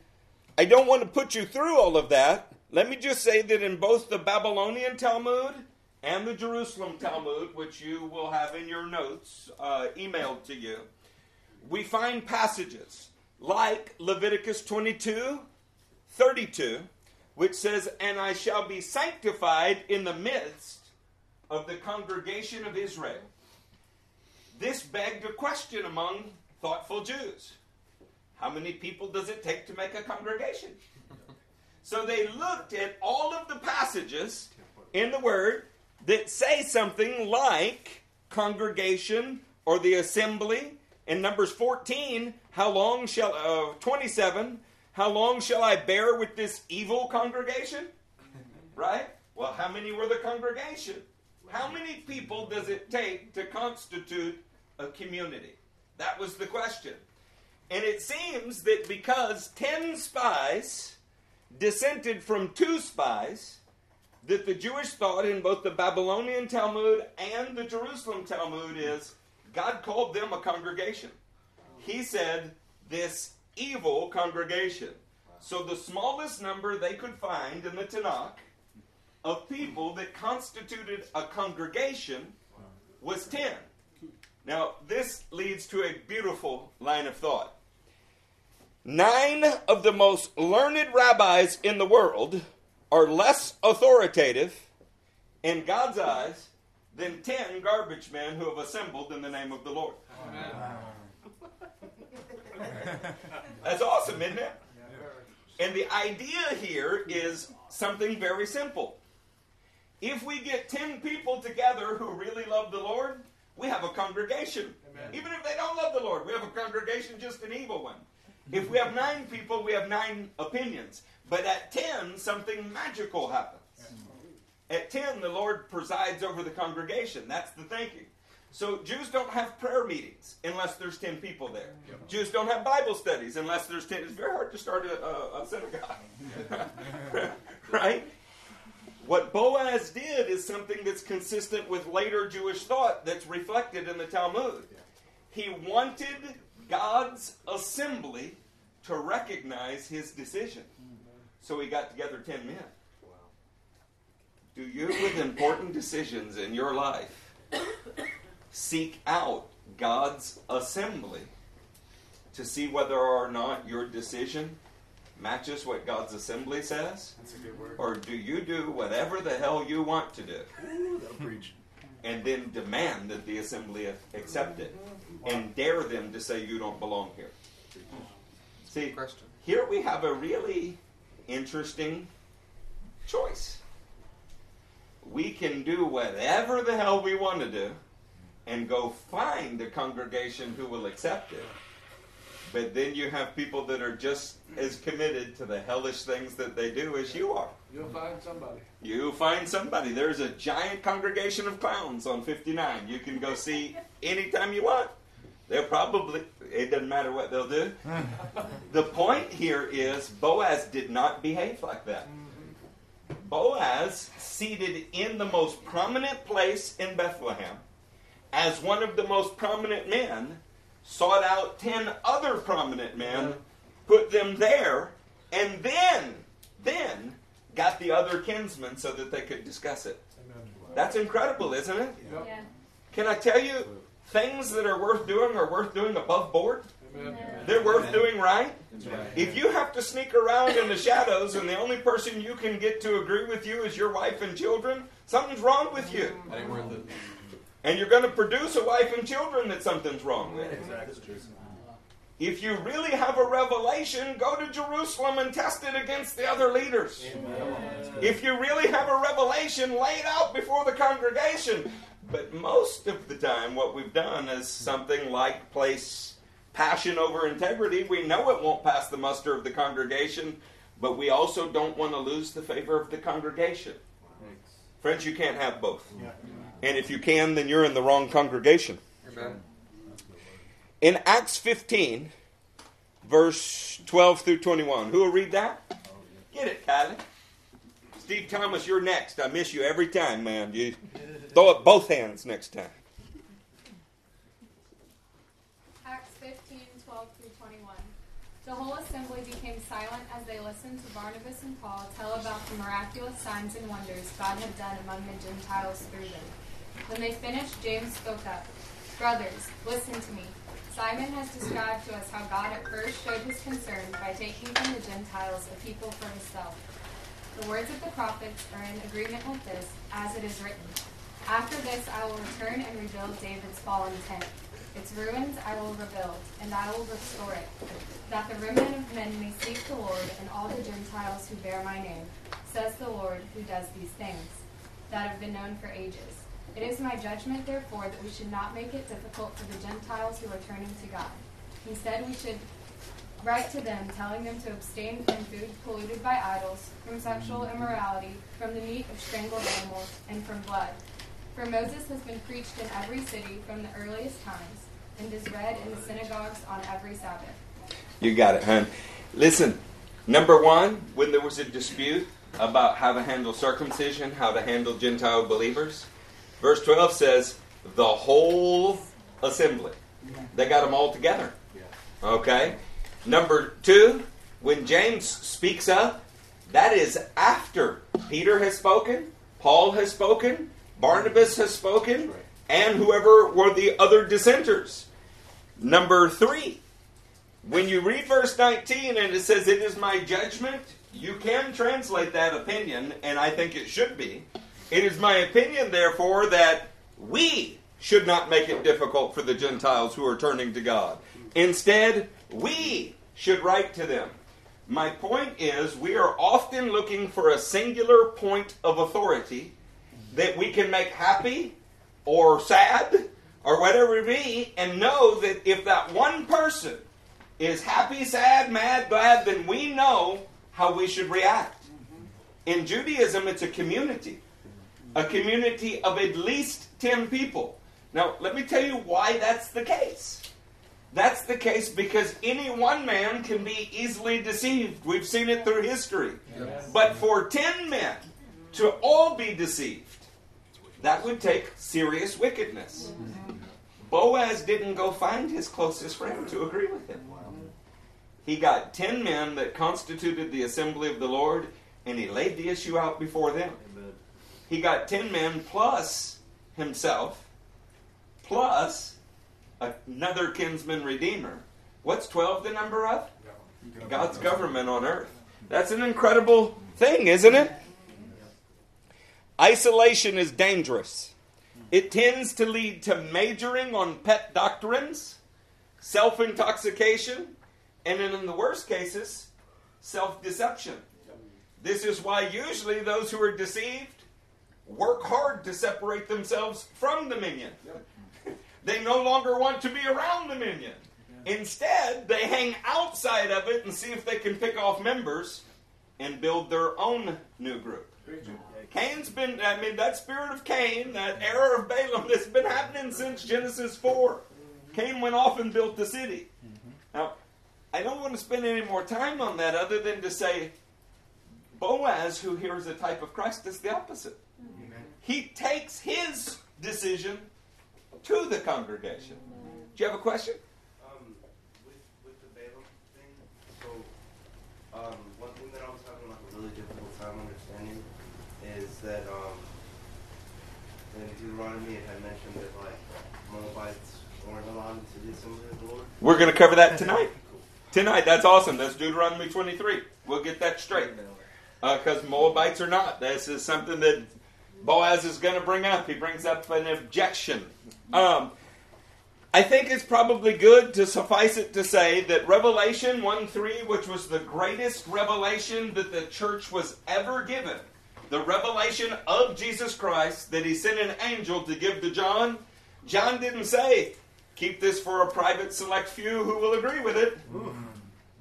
I don't want to put you through all of that. Let me just say that in both the Babylonian Talmud and the Jerusalem Talmud, which you will have in your notes uh, emailed to you, we find passages like Leviticus 22 32, which says, And I shall be sanctified in the midst of the congregation of Israel. This begged a question among thoughtful Jews. How many people does it take to make a congregation? So they looked at all of the passages in the Word that say something like congregation or the assembly. In Numbers 14, how long shall, uh, 27, how long shall I bear with this evil congregation? Right? Well, how many were the congregation? How many people does it take to constitute a community? That was the question. And it seems that because 10 spies dissented from two spies, that the Jewish thought in both the Babylonian Talmud and the Jerusalem Talmud is God called them a congregation. He said, This evil congregation. So the smallest number they could find in the Tanakh of people that constituted a congregation was 10. Now, this leads to a beautiful line of thought. Nine of the most learned rabbis in the world are less authoritative in God's eyes than 10 garbage men who have assembled in the name of the Lord. That's awesome, isn't it? And the idea here is something very simple. If we get 10 people together who really love the Lord, we have a congregation. Amen. Even if they don't love the Lord, we have a congregation, just an evil one. If we have nine people, we have nine opinions. But at 10, something magical happens. At 10, the Lord presides over the congregation. That's the thinking. So Jews don't have prayer meetings unless there's 10 people there. Yep. Jews don't have Bible studies unless there's 10. It's very hard to start a, a, a synagogue. [laughs] right? What Boaz did is something that's consistent with later Jewish thought that's reflected in the Talmud. He wanted God's assembly to recognize his decision. Mm. So he got together 10 men. Do you, with important decisions in your life, seek out God's assembly to see whether or not your decision matches what God's assembly says? That's a good word. Or do you do whatever the hell you want to do That'll preach. and then demand that the assembly accept it and dare them to say you don't belong here? See, Question. here we have a really interesting choice. We can do whatever the hell we want to do and go find a congregation who will accept it. But then you have people that are just as committed to the hellish things that they do as you are. You'll find somebody. You find somebody. There's a giant congregation of clowns on 59. You can go see anytime you want. They'll probably, it doesn't matter what they'll do. Mm. the point here is Boaz did not behave like that. Boaz, seated in the most prominent place in Bethlehem, as one of the most prominent men, sought out 10 other prominent men, put them there, and then, then got the other kinsmen so that they could discuss it. That's incredible, isn't it? Yep. Can I tell you, things that are worth doing are worth doing above board? Amen. They're worth doing right? If you have to sneak around in the shadows and the only person you can get to agree with you is your wife and children, something's wrong with you. That ain't worth it. And you're going to produce a wife and children that something's wrong with. If you really have a revelation, go to Jerusalem and test it against the other leaders. If you really have a revelation, lay it out before the congregation. But most of the time, what we've done is something like place passion over integrity. We know it won't pass the muster of the congregation, but we also don't want to lose the favor of the congregation. Friends, you can't have both. And if you can, then you're in the wrong congregation. Amen. In Acts 15, verse 12 through 21, who will read that? Oh, Get it, Kylie. Steve Thomas, you're next. I miss you every time, man. You throw up both hands next time. Acts 15, 12 through 21. The whole assembly became silent as they listened to Barnabas and Paul tell about the miraculous signs and wonders God had done among the Gentiles through them. When they finished, James spoke up. Brothers, listen to me. Simon has described to us how God at first showed his concern by taking from the Gentiles a people for himself. The words of the prophets are in agreement with this, as it is written. After this I will return and rebuild David's fallen tent. Its ruins I will rebuild, and I will restore it, that the remnant of men may seek the Lord and all the Gentiles who bear my name, says the Lord who does these things, that have been known for ages. It is my judgment, therefore, that we should not make it difficult for the Gentiles who are turning to God. Instead, we should write to them, telling them to abstain from food polluted by idols, from sexual mm-hmm. immorality, from the meat of strangled animals, and from blood. For Moses has been preached in every city from the earliest times, and is read in the synagogues on every Sabbath. You got it, hon. Listen, number one, when there was a dispute about how to handle circumcision, how to handle Gentile believers, verse 12 says, the whole assembly. They got them all together. Okay? Number two, when James speaks up, that is after Peter has spoken, Paul has spoken, Barnabas has spoken, and whoever were the other dissenters. Number three, when you read verse 19 and it says, It is my judgment, you can translate that opinion, and I think it should be. It is my opinion, therefore, that we should not make it difficult for the Gentiles who are turning to God. Instead, we should write to them. My point is, we are often looking for a singular point of authority that we can make happy or sad or whatever it be, and know that if that one person is happy, sad, mad, glad, then we know how we should react. In Judaism, it's a community, a community of at least 10 people. Now, let me tell you why that's the case. That's the case because any one man can be easily deceived. We've seen it through history. But for 10 men to all be deceived, that would take serious wickedness. Boaz didn't go find his closest friend to agree with him. He got 10 men that constituted the assembly of the Lord, and he laid the issue out before them. He got 10 men plus himself, plus another kinsman redeemer. What's 12 the number of? God's government on earth. That's an incredible thing, isn't it? Isolation is dangerous. It tends to lead to majoring on pet doctrines, self intoxication, and in the worst cases, self deception. This is why usually those who are deceived work hard to separate themselves from the minyan. They no longer want to be around the minyan. Instead, they hang outside of it and see if they can pick off members and build their own new group. Cain's been, I mean, that spirit of Cain, that error of Balaam, that's been happening since Genesis 4. Mm-hmm. Cain went off and built the city. Mm-hmm. Now, I don't want to spend any more time on that other than to say Boaz, who here is a type of Christ, is the opposite. Amen. He takes his decision to the congregation. Do you have a question? Um, with, with the Balaam thing, so um, one thing that I was having like a really difficult time understanding is that um, in Deuteronomy it had mentioned that like Moabites weren't allowed to the assembly of the Lord. We're going to cover that tonight. Tonight, that's awesome. That's Deuteronomy 23. We'll get that straight because uh, Moabites are not. This is something that Boaz is going to bring up. He brings up an objection. Um, I think it's probably good to suffice it to say that Revelation 1 3, which was the greatest revelation that the church was ever given, the revelation of Jesus Christ that he sent an angel to give to John, John didn't say, keep this for a private select few who will agree with it.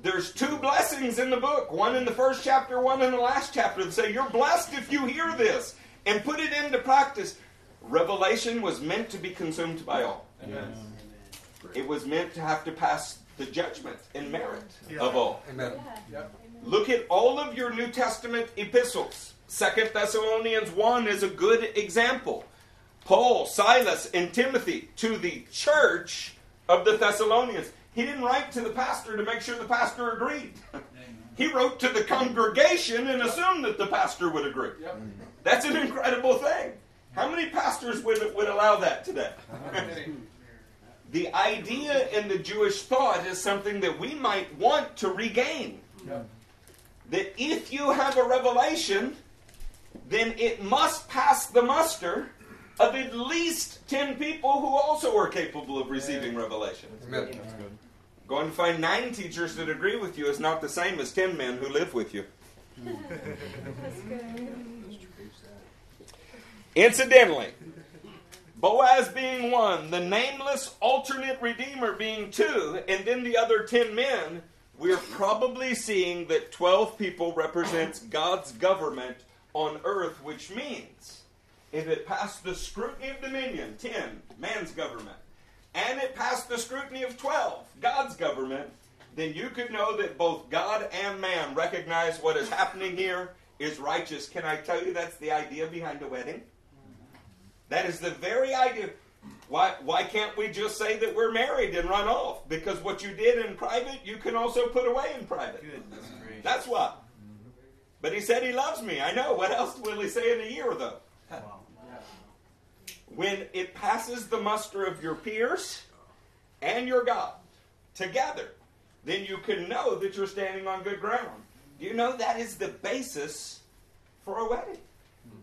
There's two blessings in the book, one in the first chapter, one in the last chapter, that say you're blessed if you hear this and put it into practice. Revelation was meant to be consumed by all. Amen. It was meant to have to pass the judgment and merit yeah. of all. Amen. Yeah. Look at all of your New Testament epistles. Second Thessalonians 1 is a good example. Paul, Silas, and Timothy to the church of the Thessalonians. He didn't write to the pastor to make sure the pastor agreed. he wrote to the congregation and assumed that the pastor would agree. Yep. Mm-hmm. That's an incredible thing. How many pastors would, would allow that today? [laughs] the idea in the Jewish thought is something that we might want to regain. Yep. That if you have a revelation, then it must pass the muster of at least 10 people who also are capable of receiving revelation. Amen. Going to find nine teachers that agree with you is not the same as ten men who live with you. [laughs] Incidentally, Boaz being one, the nameless alternate redeemer being two, and then the other ten men, we're probably seeing that 12 people represents God's government on earth, which means if it passed the scrutiny of dominion, 10, man's government, and it passed the scrutiny of 12, God's government, then you could know that both God and man recognize what is happening here is righteous. Can I tell you that's the idea behind a wedding? That is the very idea. Why, why can't we just say that we're married and run off? Because what you did in private, you can also put away in private. That's why. But he said he loves me. I know. What else will he say in a year, though? when it passes the muster of your peers and your God together, then you can know that you're standing on good ground. Do you know that is the basis for a wedding?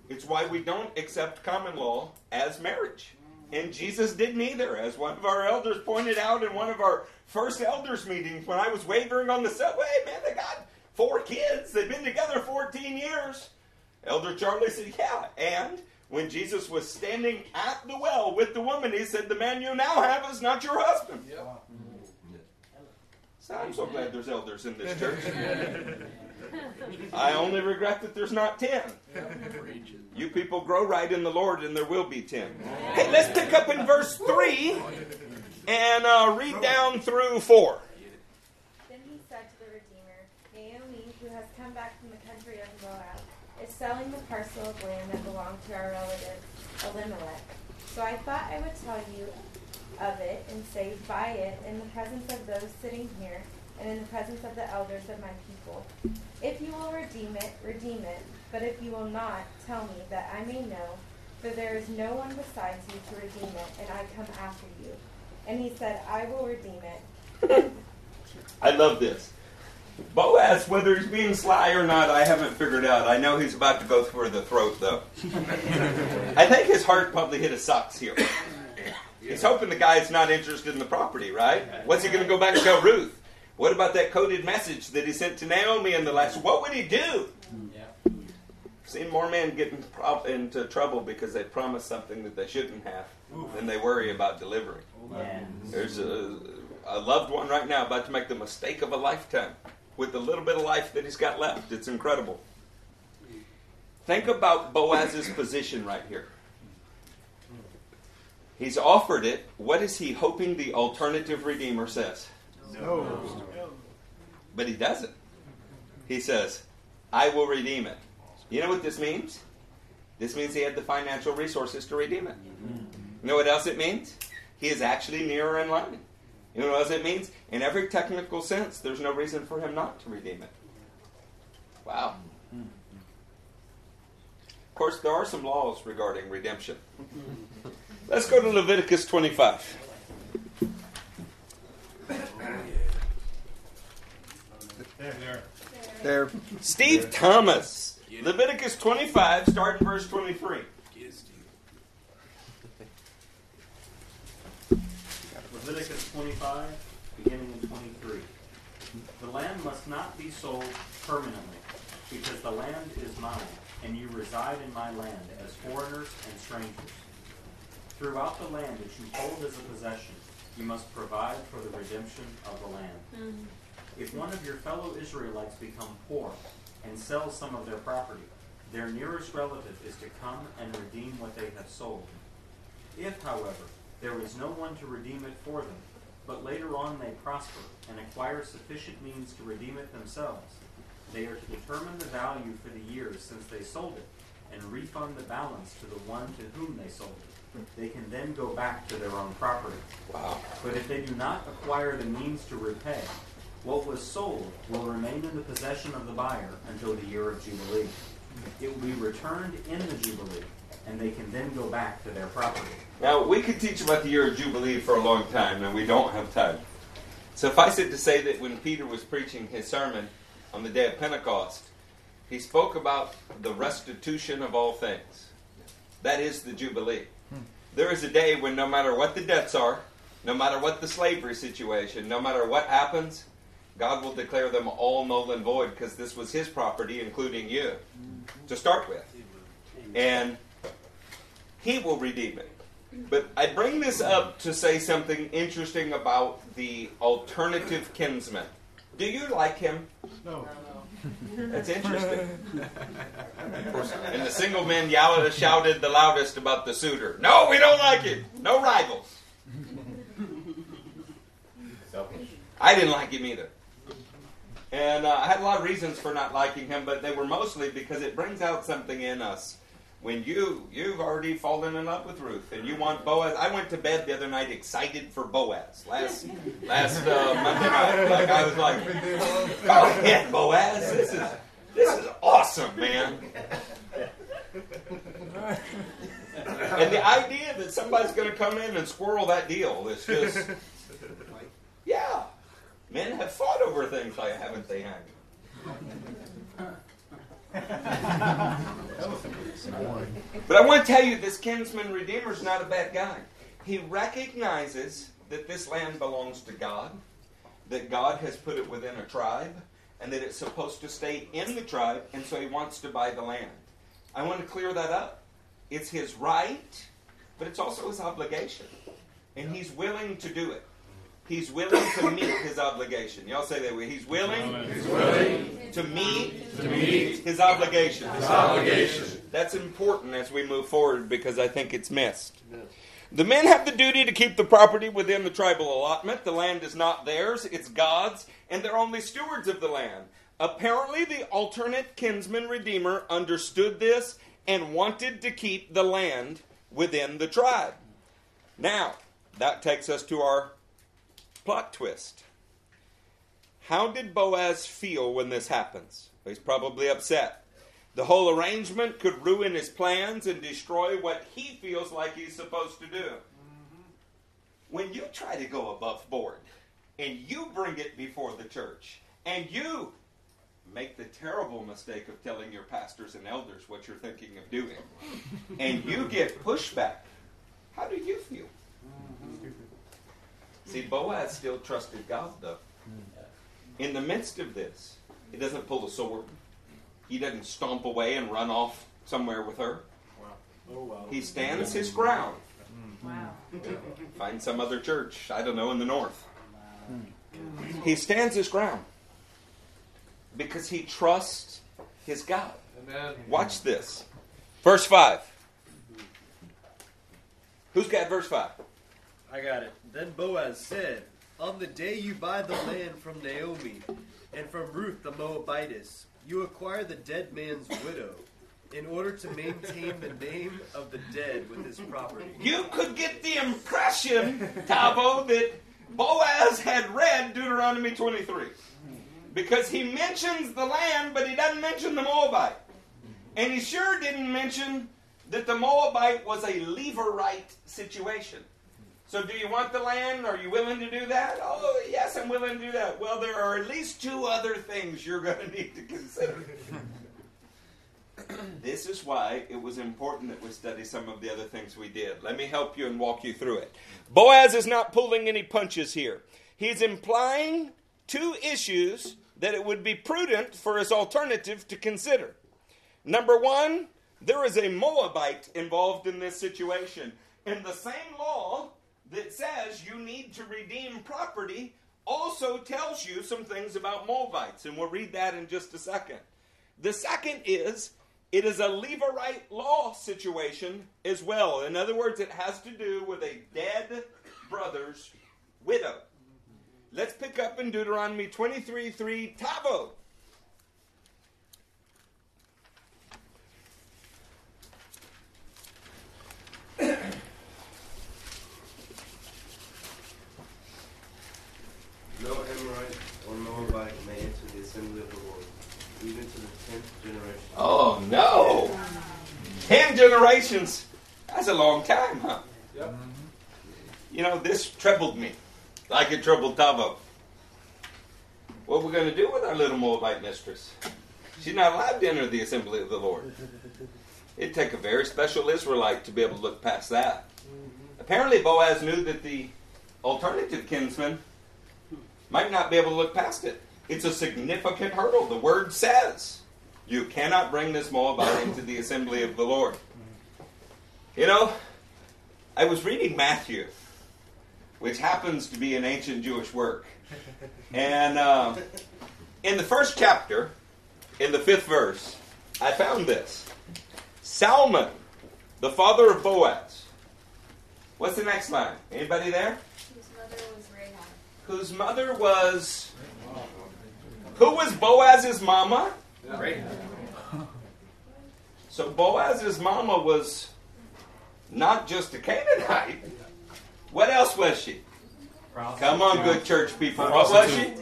It's why we don't accept common law as marriage. And Jesus didn't either, as one of our elders pointed out in one of our first elders meetings when I was wavering on the subway. Man, they got four kids. They've been together 14 years. Elder Charlie said, Yeah, and when Jesus was standing at the well with the woman, he said, The man you now have is not your husband. Yep. Mm-hmm. So I'm so glad there's elders in this [laughs] church. [laughs] I only regret that there's not ten. You people grow right in the Lord, and there will be ten. Hey, let's pick up in verse 3 and uh, read down through 4. Then he said to the Redeemer, Naomi, who has come back from the country of Moab, is selling the parcel of land that belonged to our relative Elimelech. So I thought I would tell you of it and say, Buy it in the presence of those sitting here and in the presence of the elders of my people. If you will redeem it, redeem it. But if you will not, tell me that I may know for there is no one besides you to redeem it, and I come after you. And he said, I will redeem it. [laughs] I love this. Boaz, whether he's being sly or not, I haven't figured out. I know he's about to go for the throat, though. [laughs] I think his heart probably hit his socks here. [coughs] He's hoping the guy's not interested in the property, right? What's he going to go back and tell Ruth? What about that coded message that he sent to Naomi in the last? What would he do? Yeah. Seen more men get pro- into trouble because they promised something that they shouldn't have than they worry about delivering. There's a, a loved one right now about to make the mistake of a lifetime with the little bit of life that he's got left. It's incredible. Think about Boaz's [coughs] position right here. He's offered it. What is he hoping the alternative redeemer says? No. But he doesn't. He says, I will redeem it. You know what this means? This means he had the financial resources to redeem it. You know what else it means? He is actually nearer in line. You know what else it means? In every technical sense, there's no reason for him not to redeem it. Wow. Of course, there are some laws regarding redemption. Let's go to Leviticus 25. There. There. There. Steve Thomas. Leviticus 25, starting verse 23. Leviticus 25, beginning in 23. The land must not be sold permanently, because the land is mine, and you reside in my land as foreigners and strangers. Throughout the land that you hold as a possession, you must provide for the redemption of the land. Mm-hmm. If one of your fellow Israelites become poor and sells some of their property, their nearest relative is to come and redeem what they have sold. If, however, there is no one to redeem it for them, but later on they prosper and acquire sufficient means to redeem it themselves, they are to determine the value for the years since they sold it and refund the balance to the one to whom they sold it. They can then go back to their own property. Wow. But if they do not acquire the means to repay, what was sold will remain in the possession of the buyer until the year of Jubilee. It will be returned in the Jubilee, and they can then go back to their property. Now, we could teach about the year of Jubilee for a long time, and we don't have time. Suffice it to say that when Peter was preaching his sermon on the day of Pentecost, he spoke about the restitution of all things. That is the Jubilee. Hmm. There is a day when no matter what the debts are, no matter what the slavery situation, no matter what happens, God will declare them all null and void because this was his property, including you, to start with. And he will redeem it. But I bring this up to say something interesting about the alternative kinsman. Do you like him? No. That's interesting. [laughs] And the single men yelled, shouted the loudest about the suitor. No, we don't like him. No rivals. I didn't like him either. And uh, I had a lot of reasons for not liking him, but they were mostly because it brings out something in us. When you you've already fallen in love with Ruth and you want Boaz, I went to bed the other night excited for Boaz. Last last uh, Monday night, like I was like, oh yeah, Boaz! This is this is awesome, man." And the idea that somebody's going to come in and squirrel that deal is just, yeah. Men have fought over things like haven't they, Hank? But I want to tell you, this kinsman redeemer is not a bad guy. He recognizes that this land belongs to God, that God has put it within a tribe, and that it's supposed to stay in the tribe, and so he wants to buy the land. I want to clear that up. It's his right, but it's also his obligation. And he's willing to do it. He's willing to meet his obligation. Y'all say that way. He's willing, He's willing to meet, to meet his obligation. his obligation. That's important as we move forward because I think it's missed. The men have the duty to keep the property within the tribal allotment. The land is not theirs, it's God's, and they're only stewards of the land. Apparently, the alternate kinsman redeemer understood this and wanted to keep the land within the tribe. Now, that takes us to our plot twist. How did Boaz feel when this happens? He's probably upset. The whole arrangement could ruin his plans and destroy what he feels like he's supposed to do. Mm-hmm. When you try to go above board and you bring it before the church and you make the terrible mistake of telling your pastors and elders what you're thinking of doing [laughs] and you get pushback, how do you feel? Mm-hmm. See, Boaz still trusted God, though. In the midst of this, he doesn't pull the sword. He doesn't stomp away and run off somewhere with her. Oh, wow. He stands his ground. Wow. Find some other church, I don't know, in the north. He stands his ground because he trusts his God. Amen. Watch this. Verse 5. Who's got verse 5? I got it. Then Boaz said, On the day you buy the land from Naomi and from Ruth the Moabitess, you acquire the dead man's widow in order to maintain the name of the dead with his property. You could get the impression, Tavo, that Boaz had read Deuteronomy 23. Because he mentions the land, but he doesn't mention the Moabite. And he sure didn't mention that the Moabite was a Levirate situation. So, do you want the land? Are you willing to do that? Oh, yes, I'm willing to do that. Well, there are at least two other things you're going [laughs] to need to consider. [coughs] this is why it was important that we study some of the other things we did. Let me help you and walk you through it. Boaz is not pulling any punches here. He's implying two issues that it would be prudent for his alternative to consider. Number one, there is a Moabite involved in this situation. And the same law that says you need to redeem property also tells you some things about Moabites, and we'll read that in just a second. The second is it is a Levirate law situation as well. In other words, it has to do with a dead brother's widow. Let's pick up in Deuteronomy 23 3 Tavo. No Amorite or Moabite may enter the assembly of the Lord, even to the tenth generation. Oh no! Ten generations. That's a long time, huh? Yep. You know, this troubled me, like it troubled Tavo. What are we're going to do with our little Moabite mistress? She's not allowed to enter the assembly of the Lord. It'd take a very special Israelite to be able to look past that. Mm-hmm. Apparently, Boaz knew that the alternative kinsman might not be able to look past it. It's a significant hurdle. The word says you cannot bring this Moabite [coughs] into the assembly of the Lord. You know, I was reading Matthew, which happens to be an ancient Jewish work. And um, in the first chapter, in the fifth verse, I found this Salmon, the father of Boaz. What's the next line? Anybody there? Whose mother was Rahab. Whose mother was. Who was Boaz's mama? Right. So Boaz's mama was not just a Canaanite. What else was she? Come on, good church people. What was she?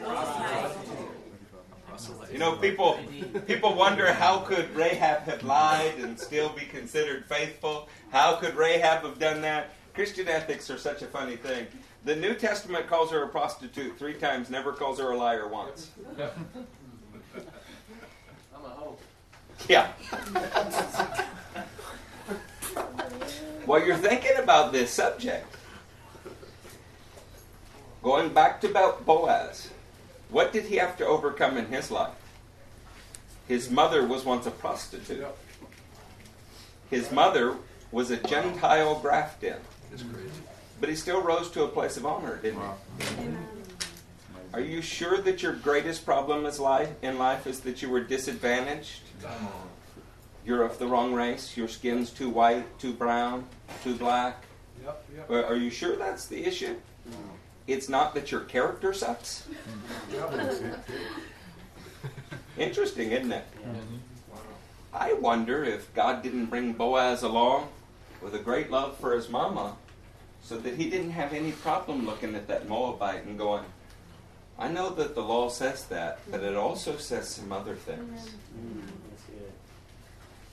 You know, people people wonder how could Rahab have lied and still be considered faithful? How could Rahab have done that? Christian ethics are such a funny thing. The New Testament calls her a prostitute three times, never calls her a liar once. I'm a hoe. Yeah. While you're thinking about this subject, going back to about Boaz, what did he have to overcome in his life? His mother was once a prostitute. His mother was a Gentile grafted. But he still rose to a place of honor, didn't he? Are you sure that your greatest problem is life, in life is that you were disadvantaged? You're of the wrong race. Your skin's too white, too brown, too black. Yep, yep. Are you sure that's the issue? No. It's not that your character sucks. [laughs] Interesting, isn't it? I wonder if God didn't bring Boaz along with a great love for his mama so that he didn't have any problem looking at that Moabite and going, I know that the law says that, but it also says some other things.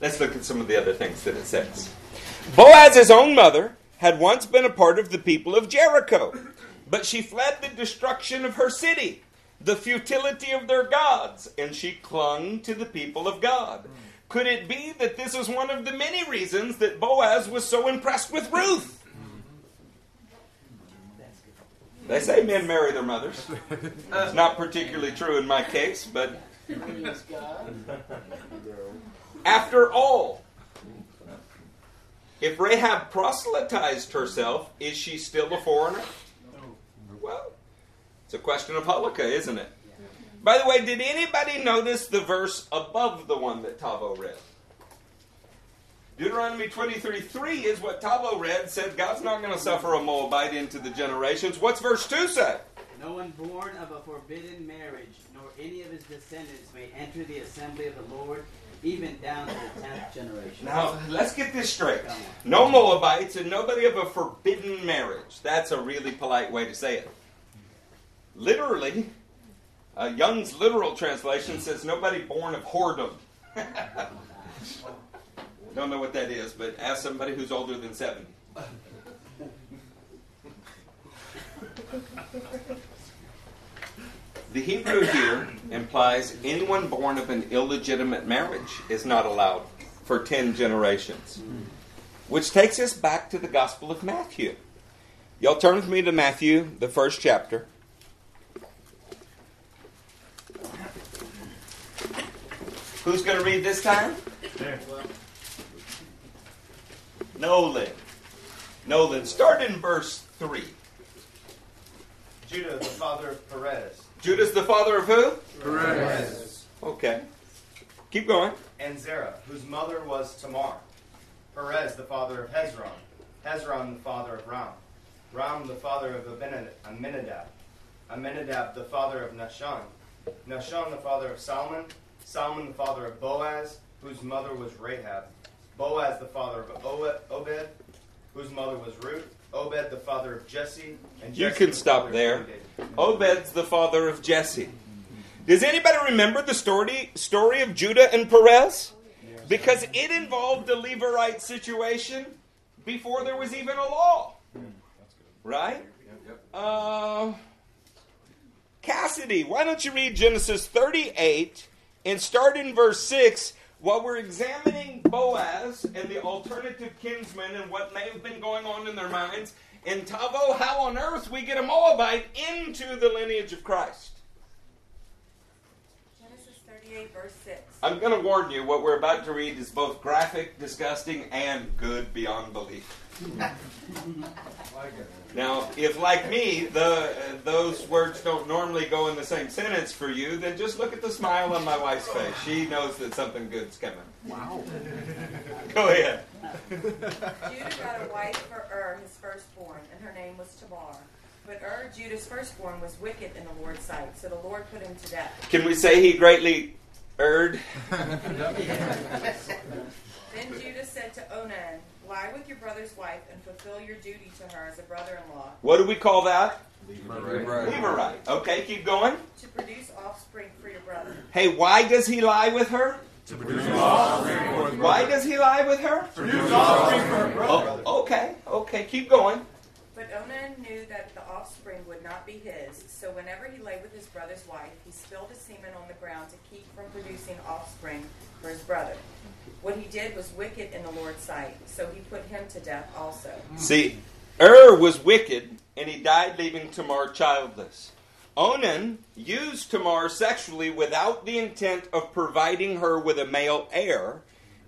Let's look at some of the other things that it says. Boaz's own mother had once been a part of the people of Jericho, but she fled the destruction of her city, the futility of their gods, and she clung to the people of God. Could it be that this is one of the many reasons that Boaz was so impressed with Ruth? They say men marry their mothers. [laughs] It's not particularly true in my case, but after all, if Rahab proselytized herself, is she still a foreigner? Well, it's a question of halakha, isn't it? By the way, did anybody notice the verse above the one that Tavo read? Deuteronomy 23 3 is what Tavo read, said God's not going to suffer a Moabite into the generations. What's verse 2 say? No one born of a forbidden marriage, nor any of his descendants may enter the assembly of the Lord, even down to the tenth generation. Now, let's get this straight. No Moabites and nobody of a forbidden marriage. That's a really polite way to say it. Literally, uh, Young's literal translation says nobody born of whoredom. [laughs] Don't know what that is, but ask somebody who's older than 70. The Hebrew here implies anyone born of an illegitimate marriage is not allowed for 10 generations. Which takes us back to the Gospel of Matthew. Y'all turn with me to Matthew, the first chapter. Who's going to read this time? Nolan. Nolan. Start in verse 3. Judah, the father of Perez. Judah's the father of who? Perez. Okay. Keep going. And Zerah, whose mother was Tamar. Perez, the father of Hezron. Hezron, the father of Ram. Ram, the father of Aminadab. Aminadab, the father of Nahshon. Nahshon, the father of Salmon. Salmon, the father of Boaz, whose mother was Rahab. Boaz, the father of Obed, whose mother was Ruth. Obed, the father of Jesse. And You can the stop there. Obed's the father of Jesse. Does anybody remember the story story of Judah and Perez? Because it involved a Levirate situation before there was even a law. Right? Uh, Cassidy, why don't you read Genesis 38 and start in verse 6 while we're examining Boaz and the alternative kinsmen and what may have been going on in their minds, and Tavo, how on earth we get a Moabite into the lineage of Christ. Genesis 38, verse 6. I'm going to warn you, what we're about to read is both graphic, disgusting, and good beyond belief. [laughs] Now, if like me, the uh, those words don't normally go in the same sentence for you, then just look at the smile on my wife's face. She knows that something good's coming. Wow. Go ahead. Judah got a wife for Ur, his firstborn, and her name was Tamar. But Ur, Judah's firstborn, was wicked in the Lord's sight, so the Lord put him to death. Can we say he greatly erred? [laughs] Then Judah said to Onan, Lie with your brother's wife and fulfill your duty to her as a brother in law, What do we call that? Levirate. Levirate. Okay, keep going. to produce offspring for your brother. Hey, why does he lie with her? To produce offspring. for. Why does he lie with her? To Produce offspring for her brother. Oh, okay, okay, keep going. But Onan knew that the offspring would not be his, so whenever he lay with his brother's wife, he spilled his semen on the ground to keep from producing offspring for his brother. What he did was wicked in the Lord's sight, so he put him to death also. See, Ur was wicked, and he died leaving Tamar childless. Onan used Tamar sexually without the intent of providing her with a male heir,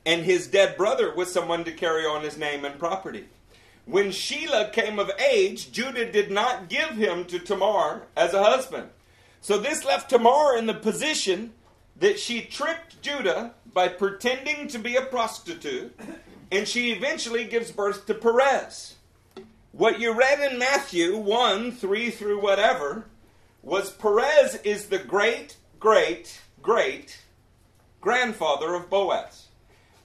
and his dead brother was someone to carry on his name and property. When Shelah came of age, Judah did not give him to Tamar as a husband. So this left Tamar in the position that she tricked Judah by pretending to be a prostitute, and she eventually gives birth to Perez. What you read in Matthew 1 3 through whatever was Perez is the great, great, great grandfather of Boaz.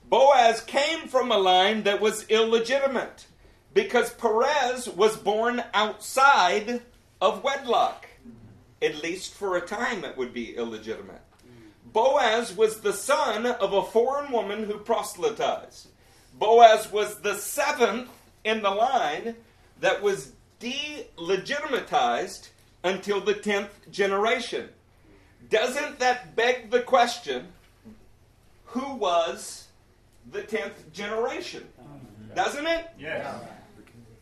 Boaz came from a line that was illegitimate because Perez was born outside of wedlock. At least for a time, it would be illegitimate. Boaz was the son of a foreign woman who proselytized. Boaz was the seventh in the line that was delegitimatized until the 10th generation. Doesn't that beg the question who was the 10th generation? Doesn't it? Yes.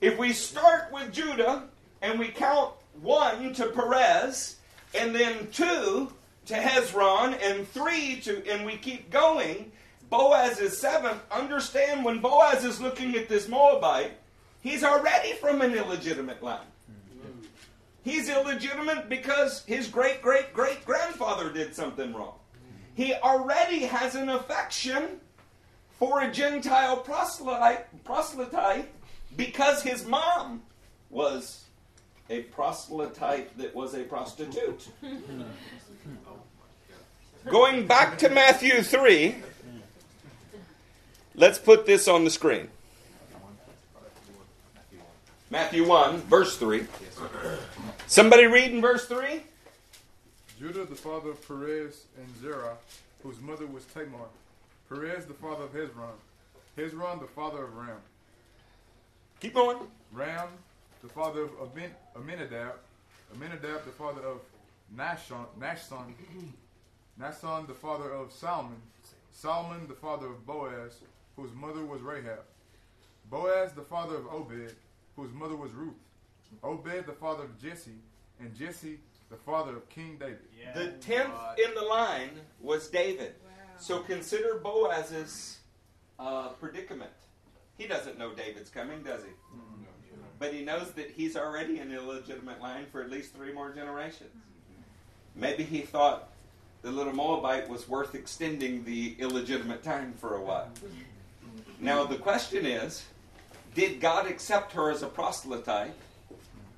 If we start with Judah and we count one to Perez, and then two to Hezron, and three to, and we keep going, Boaz is seventh. Understand when Boaz is looking at this Moabite, he's already from an illegitimate line. He's illegitimate because his great great great grandfather did something wrong. He already has an affection for a Gentile proselyte, proselyte because his mom was a proselyte that was a prostitute. [laughs] Going back to Matthew 3, let's put this on the screen. Matthew 1, verse 3. Somebody read in verse 3? Judah, the father of Perez and Zerah, whose mother was Tamar. Perez, the father of Hezron. Hezron, the father of Ram. Keep going. Ram, the father of Amin- Aminadab. Aminadab, the father of Nashon. Nashon. Nashon, the father of Salmon. Salmon, the father of Boaz, whose mother was Rahab. Boaz, the father of Obed, whose mother was Ruth. Obed, the father of Jesse, and Jesse, the father of King David. The tenth in the line was David. So consider Boaz's uh, predicament. He doesn't know David's coming, does he? But he knows that he's already an illegitimate line for at least three more generations. Maybe he thought the little Moabite was worth extending the illegitimate time for a while. Now, the question is did God accept her as a proselyte,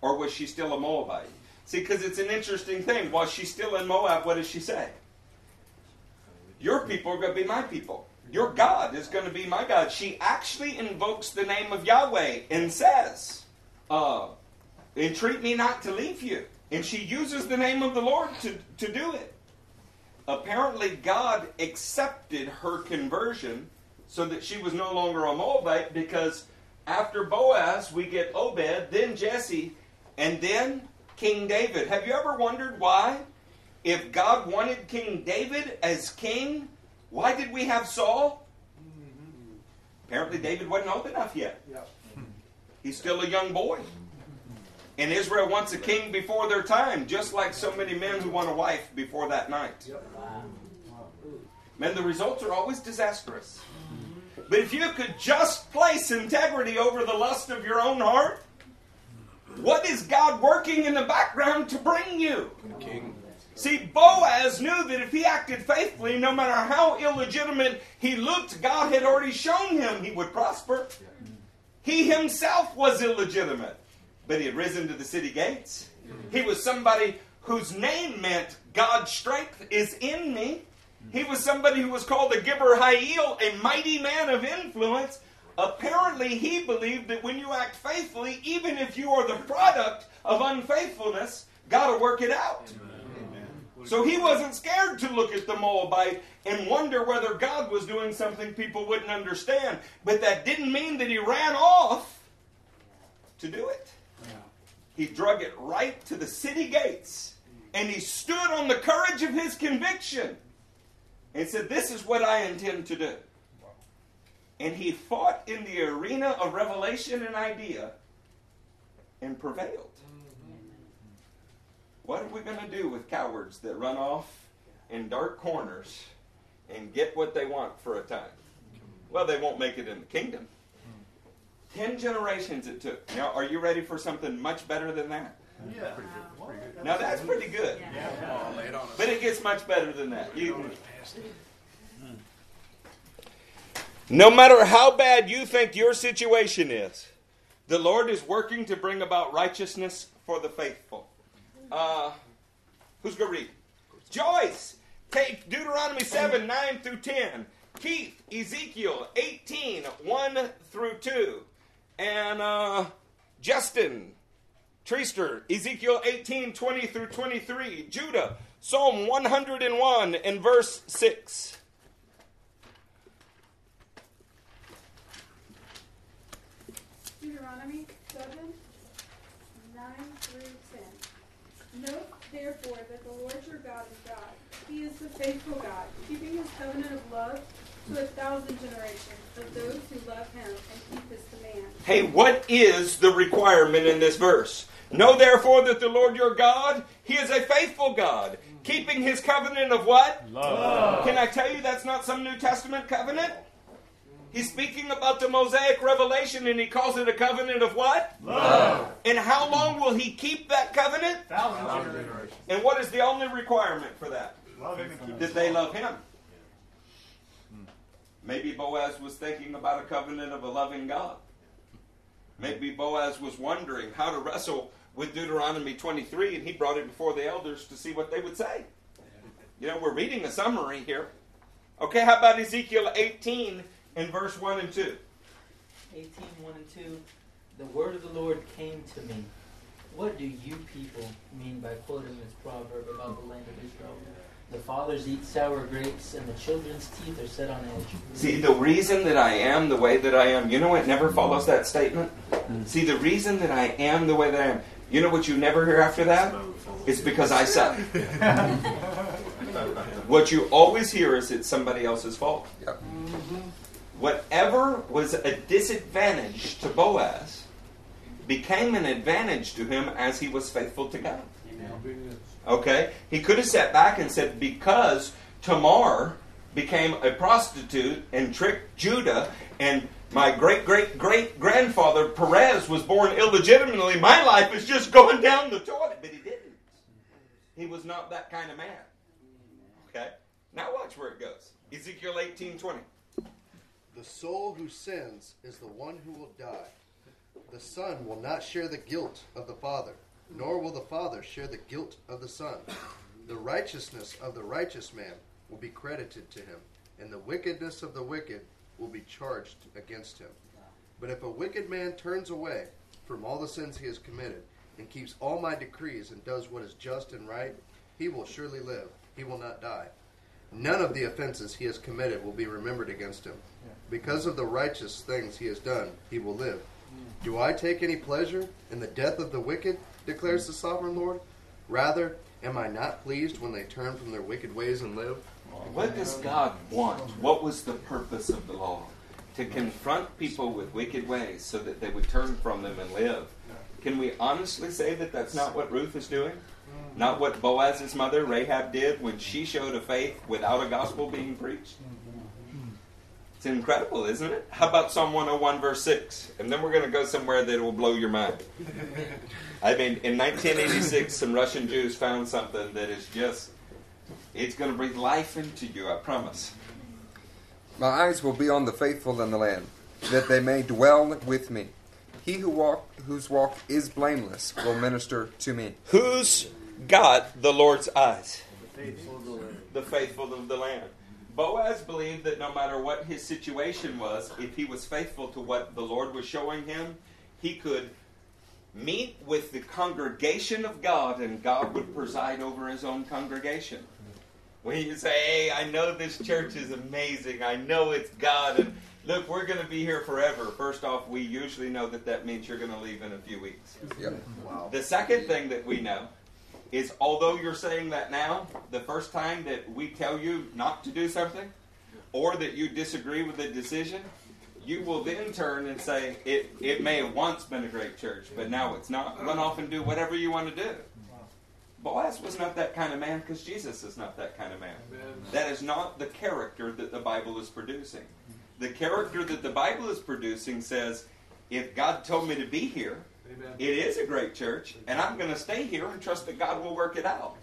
or was she still a Moabite? See, because it's an interesting thing. While she's still in Moab, what does she say? Your people are going to be my people. Your God is going to be my God. She actually invokes the name of Yahweh and says, uh, Entreat me not to leave you. And she uses the name of the Lord to, to do it. Apparently, God accepted her conversion so that she was no longer a Moabite because after Boaz, we get Obed, then Jesse, and then King David. Have you ever wondered why? If God wanted King David as king, why did we have Saul? Mm-hmm. Apparently, David wasn't old enough yet. He's still a young boy. And Israel wants a king before their time, just like so many men who want a wife before that night. Man, the results are always disastrous. But if you could just place integrity over the lust of your own heart, what is God working in the background to bring you? King. See, Boaz knew that if he acted faithfully, no matter how illegitimate he looked, God had already shown him he would prosper. He himself was illegitimate, but he had risen to the city gates. He was somebody whose name meant God's strength is in me. He was somebody who was called a Gibbor Hayil, a mighty man of influence. Apparently, he believed that when you act faithfully, even if you are the product of unfaithfulness, God will work it out. So he wasn't scared to look at the Moabite and wonder whether God was doing something people wouldn't understand. But that didn't mean that he ran off to do it. He drug it right to the city gates and he stood on the courage of his conviction and said, This is what I intend to do. And he fought in the arena of revelation and idea and prevailed. What are we going to do with cowards that run off in dark corners and get what they want for a time? Well, they won't make it in the kingdom. Ten generations it took. Now, are you ready for something much better than that? Yeah. Now, that's pretty good. Yeah. But it gets much better than that. You, no matter how bad you think your situation is, the Lord is working to bring about righteousness for the faithful. Uh, who's going to read? Joyce, take Deuteronomy 7 9 through 10. Keith, Ezekiel 18 1 through 2. And uh, Justin, Treaster, Ezekiel 18, 20 through 23. Judah, Psalm 101 and verse 6. Deuteronomy 7, 9 through 10. Note, therefore, that the Lord your God is God. He is the faithful God, keeping his covenant of love to a thousand generations of those who love him and keep his commands. Hey, what is the requirement in this verse? Know therefore that the Lord your God, He is a faithful God, keeping His covenant of what? Love. Can I tell you that's not some New Testament covenant? He's speaking about the Mosaic revelation and he calls it a covenant of what? Love. And how long will he keep that covenant? Thousand generations. And what is the only requirement for that? Love him That they love him. Maybe Boaz was thinking about a covenant of a loving God. Maybe Boaz was wondering how to wrestle with Deuteronomy 23, and he brought it before the elders to see what they would say. You know, we're reading a summary here. Okay, how about Ezekiel 18 in verse 1 and 2? 18, 1 and 2. The word of the Lord came to me. What do you people mean by quoting this proverb about the land of Israel? The fathers eat sour grapes, and the children's teeth are set on edge. See, the reason that I am the way that I am, you know what never follows that statement? Mm. See, the reason that I am the way that I am, you know what you never hear after that? It's because I suck. [laughs] what you always hear is it's somebody else's fault. Mm-hmm. Whatever was a disadvantage to Boaz became an advantage to him as he was faithful to God. Okay? He could have sat back and said, because Tamar became a prostitute and tricked Judah, and my great great great grandfather Perez was born illegitimately, my life is just going down the toilet. But he didn't. He was not that kind of man. Okay? Now watch where it goes. Ezekiel eighteen twenty. The soul who sins is the one who will die. The son will not share the guilt of the father, nor will the father share the guilt of the son. The righteousness of the righteous man will be credited to him, and the wickedness of the wicked will be charged against him. But if a wicked man turns away from all the sins he has committed, and keeps all my decrees, and does what is just and right, he will surely live, he will not die. None of the offenses he has committed will be remembered against him. Because of the righteous things he has done, he will live. Do I take any pleasure in the death of the wicked? Declares the sovereign Lord. Rather, am I not pleased when they turn from their wicked ways and live? What does God want? What was the purpose of the law? To confront people with wicked ways so that they would turn from them and live. Can we honestly say that that's not what Ruth is doing? Not what Boaz's mother, Rahab, did when she showed a faith without a gospel being preached? It's incredible, isn't it? How about Psalm 101, verse 6? And then we're going to go somewhere that will blow your mind. I mean, in 1986, some Russian Jews found something that is just, it's going to breathe life into you, I promise. My eyes will be on the faithful in the land, that they may dwell with me. He who walk, whose walk is blameless will minister to me. Who's got the Lord's eyes? The faithful of the land. Boaz believed that no matter what his situation was, if he was faithful to what the Lord was showing him, he could meet with the congregation of God and God would preside over his own congregation. When you say, hey, I know this church is amazing, I know it's God, and look, we're going to be here forever. First off, we usually know that that means you're going to leave in a few weeks. Yep. Wow. The second thing that we know is although you're saying that now, the first time that we tell you not to do something or that you disagree with the decision, you will then turn and say, it, it may have once been a great church, but now it's not. Run off and do whatever you want to do. Boaz was not that kind of man because Jesus is not that kind of man. That is not the character that the Bible is producing. The character that the Bible is producing says, if God told me to be here, it is a great church, and I'm going to stay here and trust that God will work it out.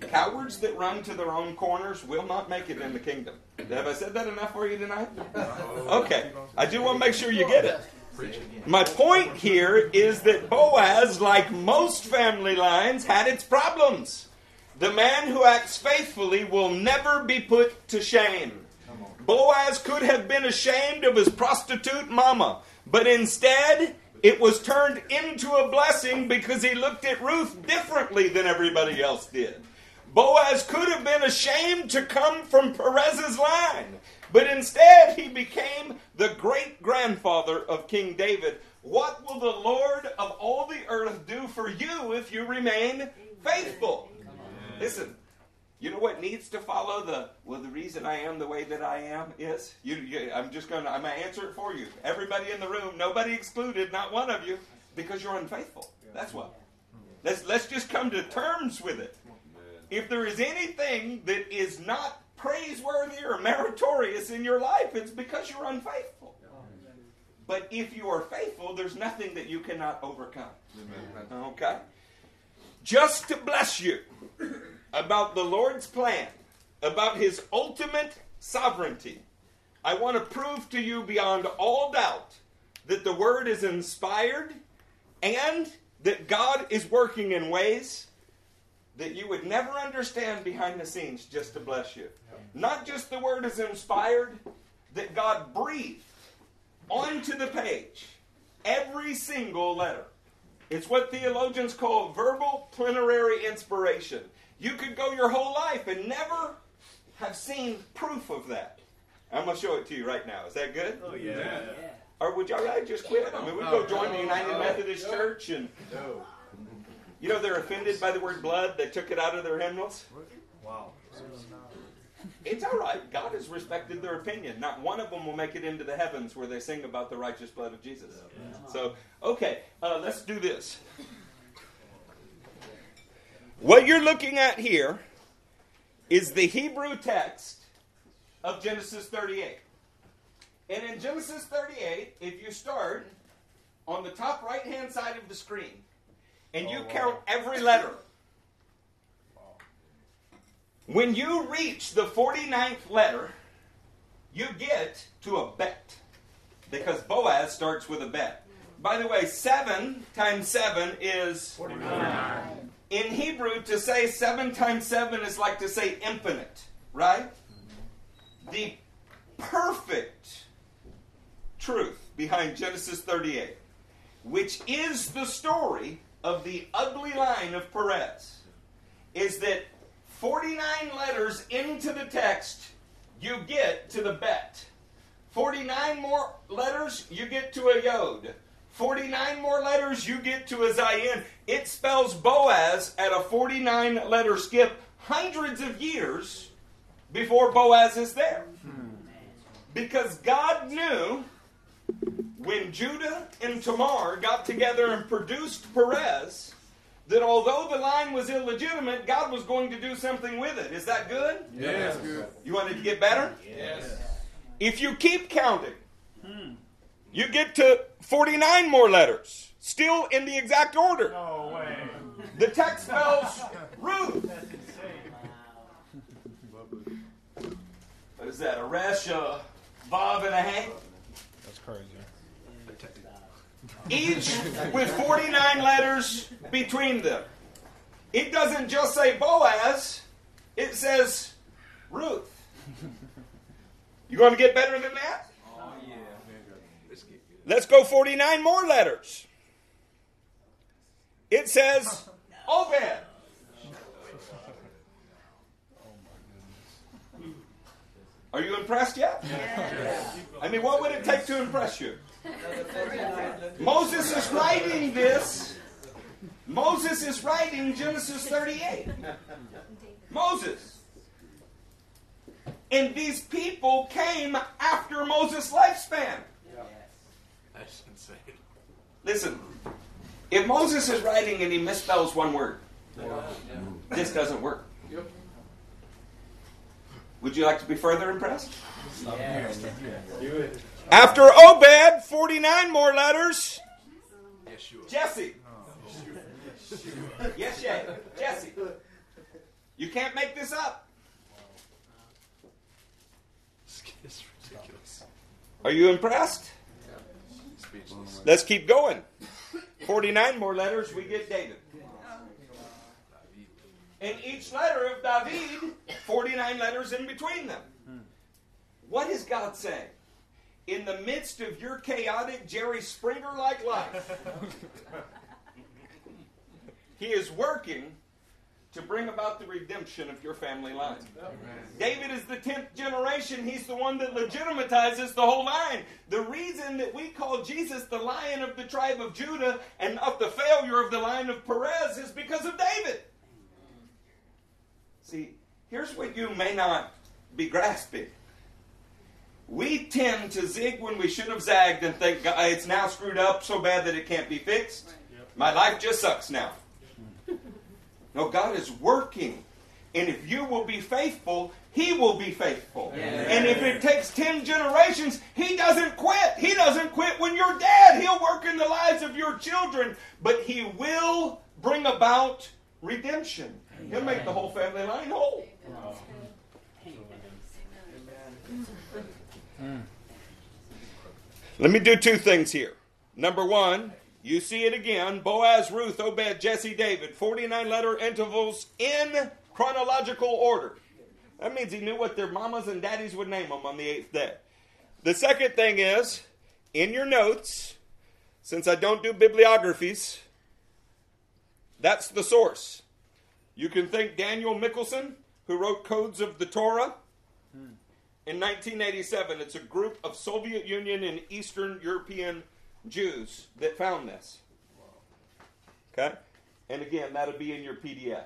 Cowards that run to their own corners will not make it in the kingdom. Have I said that enough for you tonight? Okay. I do want to make sure you get it. My point here is that Boaz, like most family lines, had its problems. The man who acts faithfully will never be put to shame. Boaz could have been ashamed of his prostitute mama, but instead, It was turned into a blessing because he looked at Ruth differently than everybody else did. Boaz could have been ashamed to come from Perez's line, but instead he became the great grandfather of King David. What will the Lord of all the earth do for you if you remain faithful? Listen, you know what needs to follow the well? The reason I am the way that I am is you. you I'm just going to. I'm to answer it for you. Everybody in the room, nobody excluded, not one of you, because you're unfaithful. That's what. Let's let's just come to terms with it. If there is anything that is not praiseworthy or meritorious in your life, it's because you're unfaithful. But if you are faithful, there's nothing that you cannot overcome. Okay? Just to bless you about the Lord's plan, about his ultimate sovereignty, I want to prove to you beyond all doubt that the word is inspired and that God is working in ways that you would never understand behind the scenes just to bless you. Not just the word is inspired, that God breathed onto the page every single letter. It's what theologians call verbal plenary inspiration. You could go your whole life and never have seen proof of that. I'm going to show it to you right now. Is that good? Oh, yeah. yeah. yeah. Or would y'all rather just quit? I mean, we go join the United Methodist Church and. No. You know, they're offended by the word blood. They took it out of their hymnals. Wow. It's all right. God has respected their opinion. Not one of them will make it into the heavens where they sing about the righteous blood of Jesus. So, okay, uh, let's do this. What you're looking at here is the Hebrew text of Genesis 38. And in Genesis 38, if you start on the top right hand side of the screen and you oh, count every letter, when you reach the 49th letter, you get to a bet. Because Boaz starts with a bet. By the way, 7 times 7 is 49. In Hebrew, to say 7 times 7 is like to say infinite, right? The perfect truth behind Genesis 38, which is the story of the ugly line of Perez, is that 49 letters into the text, you get to the bet. 49 more letters, you get to a yod. 49 more letters, you get to a zayin. It spells Boaz at a 49 letter skip hundreds of years before Boaz is there. Because God knew when Judah and Tamar got together and produced Perez that although the line was illegitimate, God was going to do something with it. Is that good? Yes. Good. You wanted to get better? Yes. If you keep counting, you get to 49 more letters, still in the exact order. No way. The text spells Ruth. That's insane. What is that? A resh, a vav, and a hey? That's crazy. Each with 49 letters between them. It doesn't just say Boaz, it says Ruth. You going to get better than that? Yeah. Let's go 49 more letters. It says [laughs] Obed. Are you impressed yet? I mean, what would it take to impress you? Moses is writing this. Moses is writing Genesis 38. Moses. And these people came after Moses' lifespan. That's insane. Listen, if Moses is writing and he misspells one word, this doesn't work. Would you like to be further impressed? Do it. After Obed, 49 more letters. Yeshua. Jesse. Yes, yeah. Jesse. You can't make this up. It's ridiculous. Are you impressed? Speechless. Let's keep going. 49 more letters, we get David. And each letter of David, 49 letters in between them. What does God say? in the midst of your chaotic Jerry Springer like life, [laughs] He is working to bring about the redemption of your family line. David is the 10th generation. He's the one that legitimatizes the whole line. The reason that we call Jesus the lion of the tribe of Judah and of the failure of the line of Perez is because of David. See, here's what you may not be grasping. We tend to zig when we should have zagged and think it's now screwed up so bad that it can't be fixed. My life just sucks now. No, God is working. And if you will be faithful, He will be faithful. And if it takes 10 generations, He doesn't quit. He doesn't quit when you're dead. He'll work in the lives of your children, but He will bring about redemption. He'll make the whole family line whole. Let me do two things here. Number one, you see it again Boaz, Ruth, Obed, Jesse, David. 49 letter intervals in chronological order. That means he knew what their mamas and daddies would name them on the eighth day. The second thing is, in your notes, since I don't do bibliographies, that's the source. You can thank Daniel Michelson, who wrote Codes of the Torah. Hmm. In 1987, it's a group of Soviet Union and Eastern European Jews that found this. Okay? And again, that'll be in your PDF.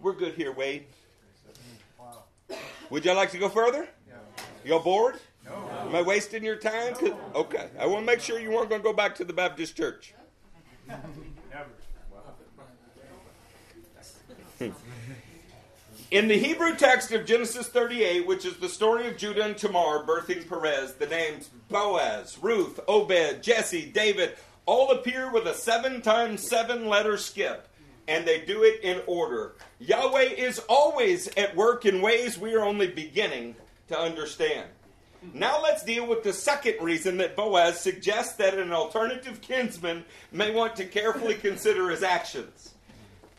We're good here, Wade. Would y'all like to go further? Y'all bored? No. Am I wasting your time? Okay. I want to make sure you weren't going to go back to the Baptist church. Hmm. In the Hebrew text of Genesis 38, which is the story of Judah and Tamar birthing Perez, the names Boaz, Ruth, Obed, Jesse, David all appear with a seven times seven letter skip, and they do it in order. Yahweh is always at work in ways we are only beginning to understand. Now let's deal with the second reason that Boaz suggests that an alternative kinsman may want to carefully consider his actions.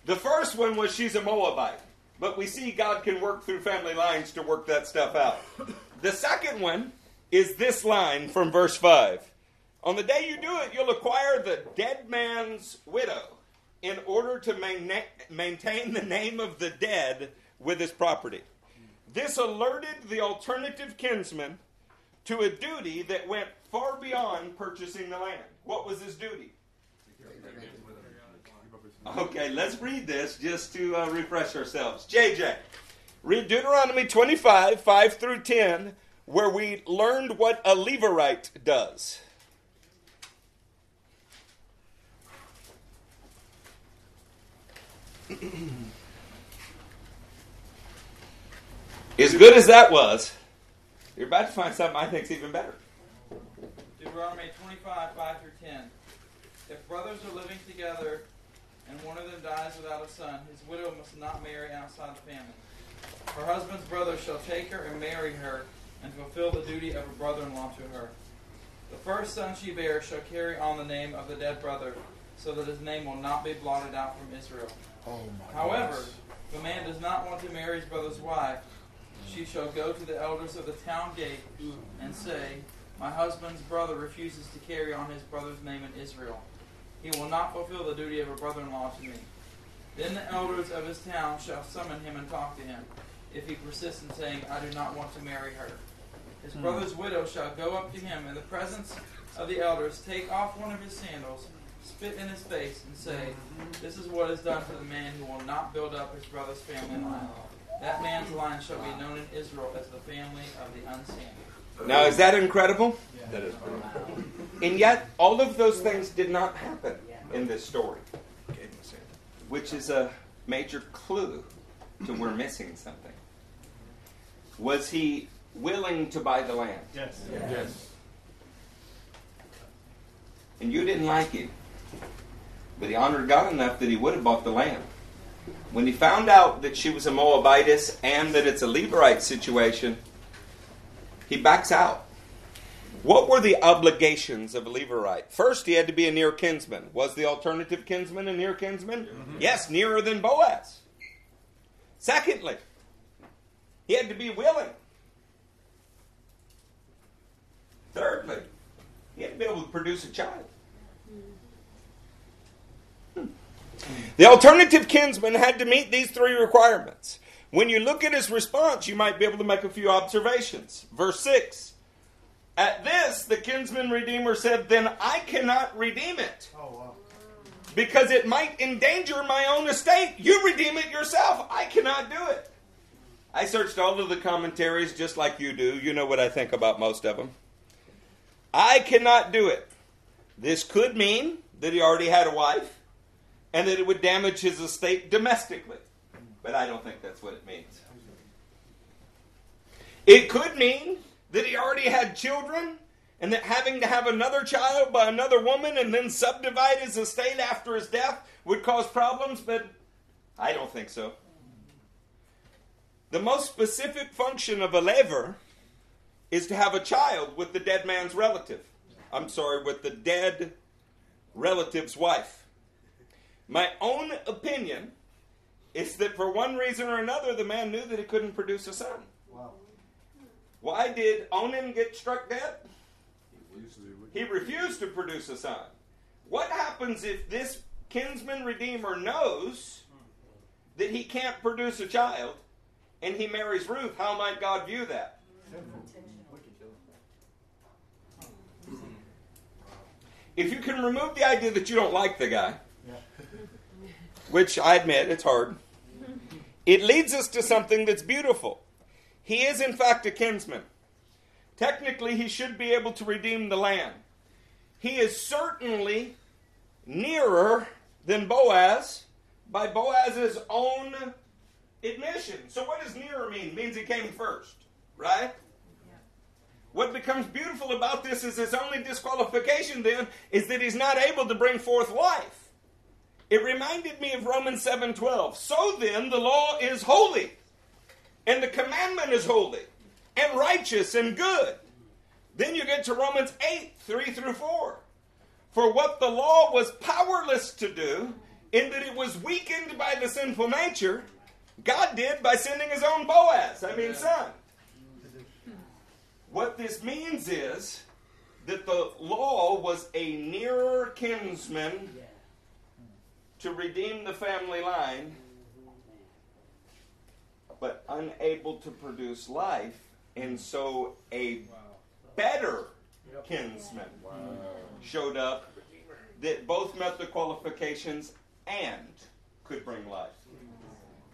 The first one was she's a Moabite. But we see God can work through family lines to work that stuff out. The second one is this line from verse 5. On the day you do it, you'll acquire the dead man's widow in order to maintain the name of the dead with his property. This alerted the alternative kinsman to a duty that went far beyond purchasing the land. What was his duty? Okay, let's read this just to uh, refresh ourselves. JJ, read Deuteronomy 25, 5 through 10, where we learned what a Levirate does. as good as that was, you're about to find something I think's even better. Deuteronomy 25, 5 through 10. If brothers are living together and one of them dies without a son, his widow must not marry outside the family. Her husband's brother shall take her and marry her, and fulfill the duty of a brother-in-law to her. The first son she bears shall carry on the name of the dead brother, so that his name will not be blotted out from Israel. Oh However, if a man does not want to marry his brother's wife, she shall go to the elders of the town gate and say, My husband's brother refuses to carry on his brother's name in Israel he will not fulfill the duty of a brother-in-law to me. Then the elders of his town shall summon him and talk to him, if he persists in saying, I do not want to marry her. His hmm. brother's widow shall go up to him in the presence of the elders, take off one of his sandals, spit in his face, and say, This is what is done for the man who will not build up his brother's family line. That man's line shall be known in Israel as the family of the unsanded. Now, is that incredible? That is. And yet, all of those things did not happen in this story, which is a major clue to we're missing something. Was he willing to buy the land? Yes. Yes. And you didn't like him, but he honored God enough that he would have bought the land. When he found out that she was a Moabitess and that it's a Levirate situation, he backs out. What were the obligations of a Levirate? First, he had to be a near kinsman. Was the alternative kinsman a near kinsman? Mm-hmm. Yes, nearer than Boaz. Secondly, he had to be willing. Thirdly, he had to be able to produce a child. The alternative kinsman had to meet these three requirements. When you look at his response, you might be able to make a few observations. Verse 6 At this, the kinsman redeemer said, Then I cannot redeem it. Oh, because it might endanger my own estate. You redeem it yourself. I cannot do it. I searched all of the commentaries just like you do. You know what I think about most of them. I cannot do it. This could mean that he already had a wife and that it would damage his estate domestically. But I don't think that's what it means. It could mean that he already had children and that having to have another child by another woman and then subdivide his estate after his death would cause problems, but I don't think so. The most specific function of a levir is to have a child with the dead man's relative. I'm sorry, with the dead relative's wife. My own opinion is that for one reason or another, the man knew that he couldn't produce a son. Wow. Why did Onan get struck dead? He refused to produce a son. What happens if this kinsman redeemer knows that he can't produce a child and he marries Ruth? How might God view that? If you can remove the idea that you don't like the guy, [laughs] which I admit it's hard, it leads us to something that's beautiful. He is, in fact, a kinsman. Technically, he should be able to redeem the land. He is certainly nearer than Boaz by Boaz's own admission. So, what does nearer mean? It means he came first, right? What becomes beautiful about this is his only disqualification then is that he's not able to bring forth life. It reminded me of Romans 7:12. So then the law is holy, and the commandment is holy, and righteous and good. Then you get to Romans 8, 3 through 4. For what the law was powerless to do, in that it was weakened by the sinful nature, God did by sending his own Boaz, I mean son. What this means is that the law was a nearer kinsman to redeem the family line, but unable to produce life, and so a better kinsman showed up that both met the qualifications and could bring life.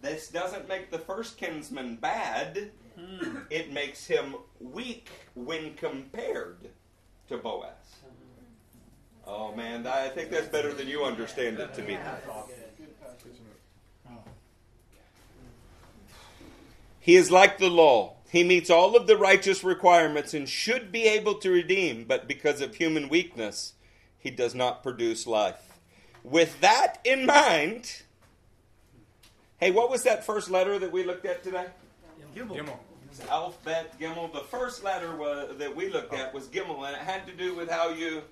This doesn't make the first kinsman bad, hmm. it makes him weak when compared to Boaz. Oh man, I think that's better than you understand it to be. He is like the law. He meets all of the righteous requirements and should be able to redeem, but because of human weakness, he does not produce life. With that in mind, hey, what was that first letter that we looked at today? Gimel. Alphabet Gimel. The first letter was, that we looked at was Gimel, and it had to do with how you.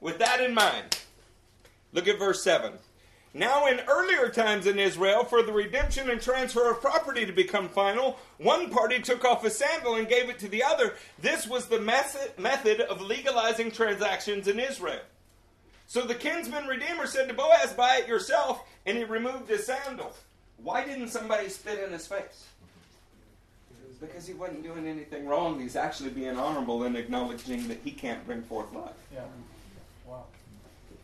With that in mind, look at verse 7. Now, in earlier times in Israel, for the redemption and transfer of property to become final, one party took off a sandal and gave it to the other. This was the method, of legalizing transactions in Israel. So the kinsman redeemer said to Boaz, Buy it yourself, and he removed his sandal. Why didn't somebody spit in his face? Because he wasn't doing anything wrong. He's actually being honorable and acknowledging that he can't bring forth life. Yeah. Wow.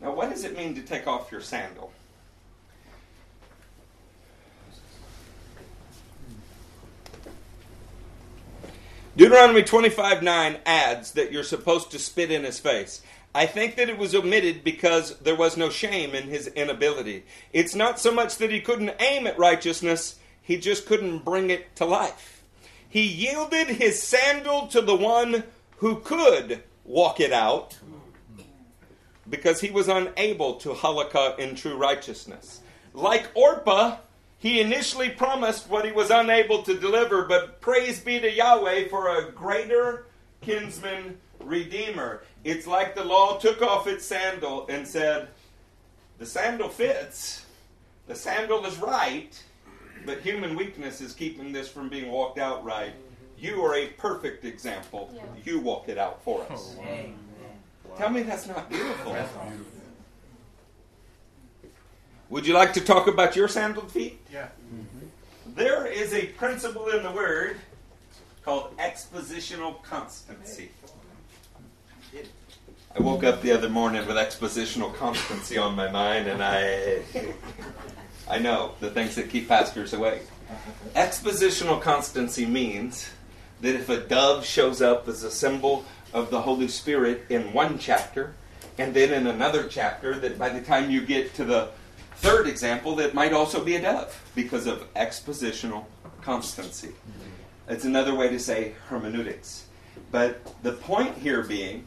Now, what does it mean to take off your sandal? Deuteronomy 25 9 adds that you're supposed to spit in his face. I think that it was omitted because there was no shame in his inability. It's not so much that he couldn't aim at righteousness, he just couldn't bring it to life. He yielded his sandal to the one who could walk it out because he was unable to halakha in true righteousness. Like Orpah, he initially promised what he was unable to deliver, but praise be to Yahweh for a greater kinsman redeemer. It's like the law took off its sandal and said, The sandal fits, the sandal is right, but human weakness is keeping this from being walked out right. Mm-hmm. You are a perfect example. Yeah. You walk it out for us. Oh, Tell me that's not beautiful. Would you like to talk about your sandaled feet? Yeah. Mm-hmm. There is a principle in the Word called expositional constancy. I woke up the other morning with expositional constancy on my mind, and I, I know the things that keep pastors awake. Expositional constancy means that if a dove shows up as a symbol of the Holy Spirit in one chapter, and then in another chapter, that by the time you get to the third example, that might also be a dove because of expositional constancy. It's another way to say hermeneutics. But the point here being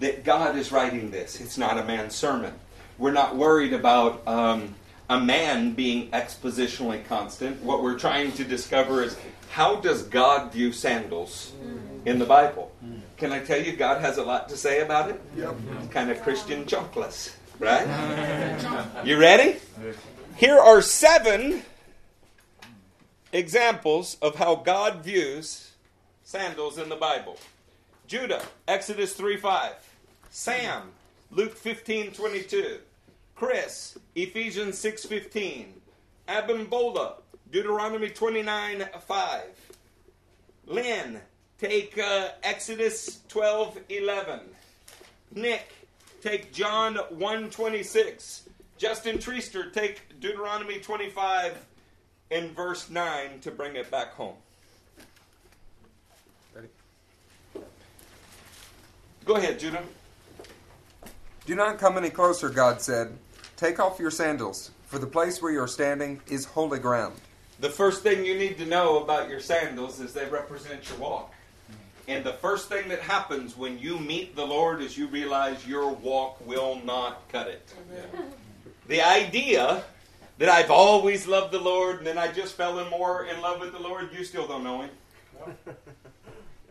that God is writing this. It's not a man's sermon. We're not worried about um, a man being expositionally constant. What we're trying to discover is how does God view sandals in the Bible? Can I tell you, God has a lot to say about it? Yep. Kind of Christian chunkless, right? [laughs] You ready? Here are seven examples of how God views sandals in the Bible. Judah, Exodus 3 5. Sam, Luke 15 22. Chris, Ephesians 6 15. Abimbola, Deuteronomy 29.5. Lynn, take uh, Exodus 12.11. Nick, take John 1.26. Justin Treester, take Deuteronomy 25 in verse 9 to bring it back home. Ready? Go ahead, Judah. Do not come any closer, God said. Take off your sandals, for the place where you are standing is holy ground. The first thing you need to know about your sandals is they represent your walk. And the first thing that happens when you meet the Lord is you realize your walk will not cut it. The idea that I've always loved the Lord and then I just fell in more in love with the Lord, you still don't know Him.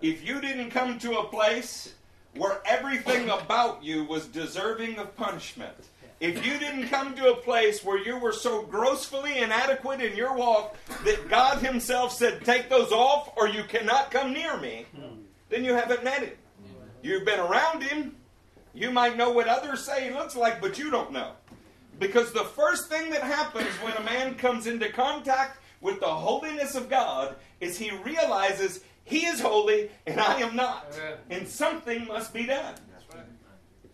If you didn't come to a place where everything about you was deserving of punishment, if you didn't come to a place where you were so grossly inadequate in your walk that God Himself said, Take those off or you cannot come near me, then you haven't met Him. You've been around Him. You might know what others say He looks like, but you don't know. Because the first thing that happens when a man comes into contact with the holiness of God is he realizes he is holy and I am not. And something must be done.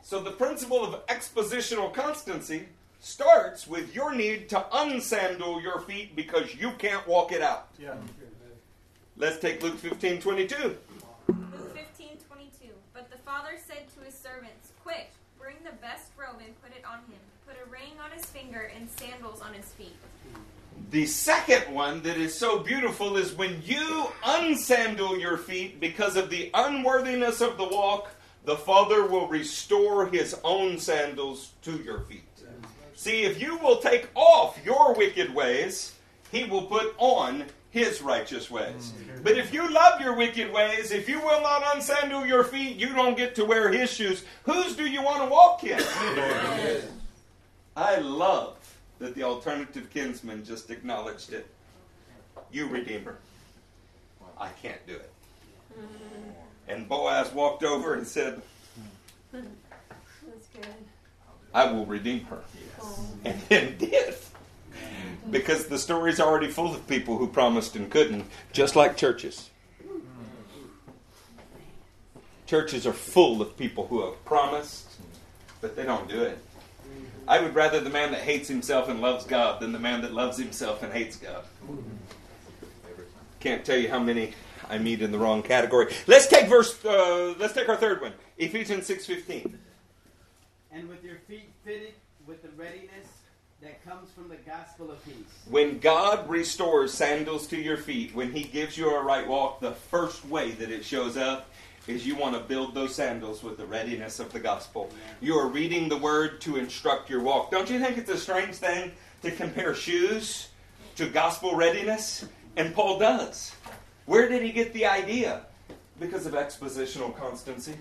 So the principle of expositional constancy starts with your need to unsandal your feet because you can't walk it out. Yeah. Let's take Luke 15 22. Luke 15, 22. But the father said to his servants, Quick, bring the best robe and put it on him. Put a ring on his finger and sandals on his feet. The second one that is so beautiful is when you unsandal your feet because of the unworthiness of the walk, the Father will restore his own sandals to your feet. See, if you will take off your wicked ways, he will put on his righteous ways. But if you love your wicked ways, if you will not unsandal your feet, you don't get to wear his shoes. Whose do you want to walk in? I love that the alternative kinsman just acknowledged it. You, Redeemer. I can't do it. And Boaz walked over and said, That's good. I will redeem her. And then did. Because the story's already full of people who promised and couldn't, just like churches. Churches are full of people who have promised, but they don't do it. I would rather the man that hates himself and loves God than the man that loves himself and hates God. Can't tell you how many I meet in the wrong category. Let's take verse. Uh, let's take our third one, Ephesians six fifteen. And with your feet fitted with the readiness that comes from the gospel of peace. When God restores sandals to your feet, when He gives you a right walk, the first way that it shows up is you want to build those sandals with the readiness of the gospel. You are reading the word to instruct your walk. Don't you think it's a strange thing to compare shoes to gospel readiness? And Paul does. Where did he get the idea? Because of expositional constancy.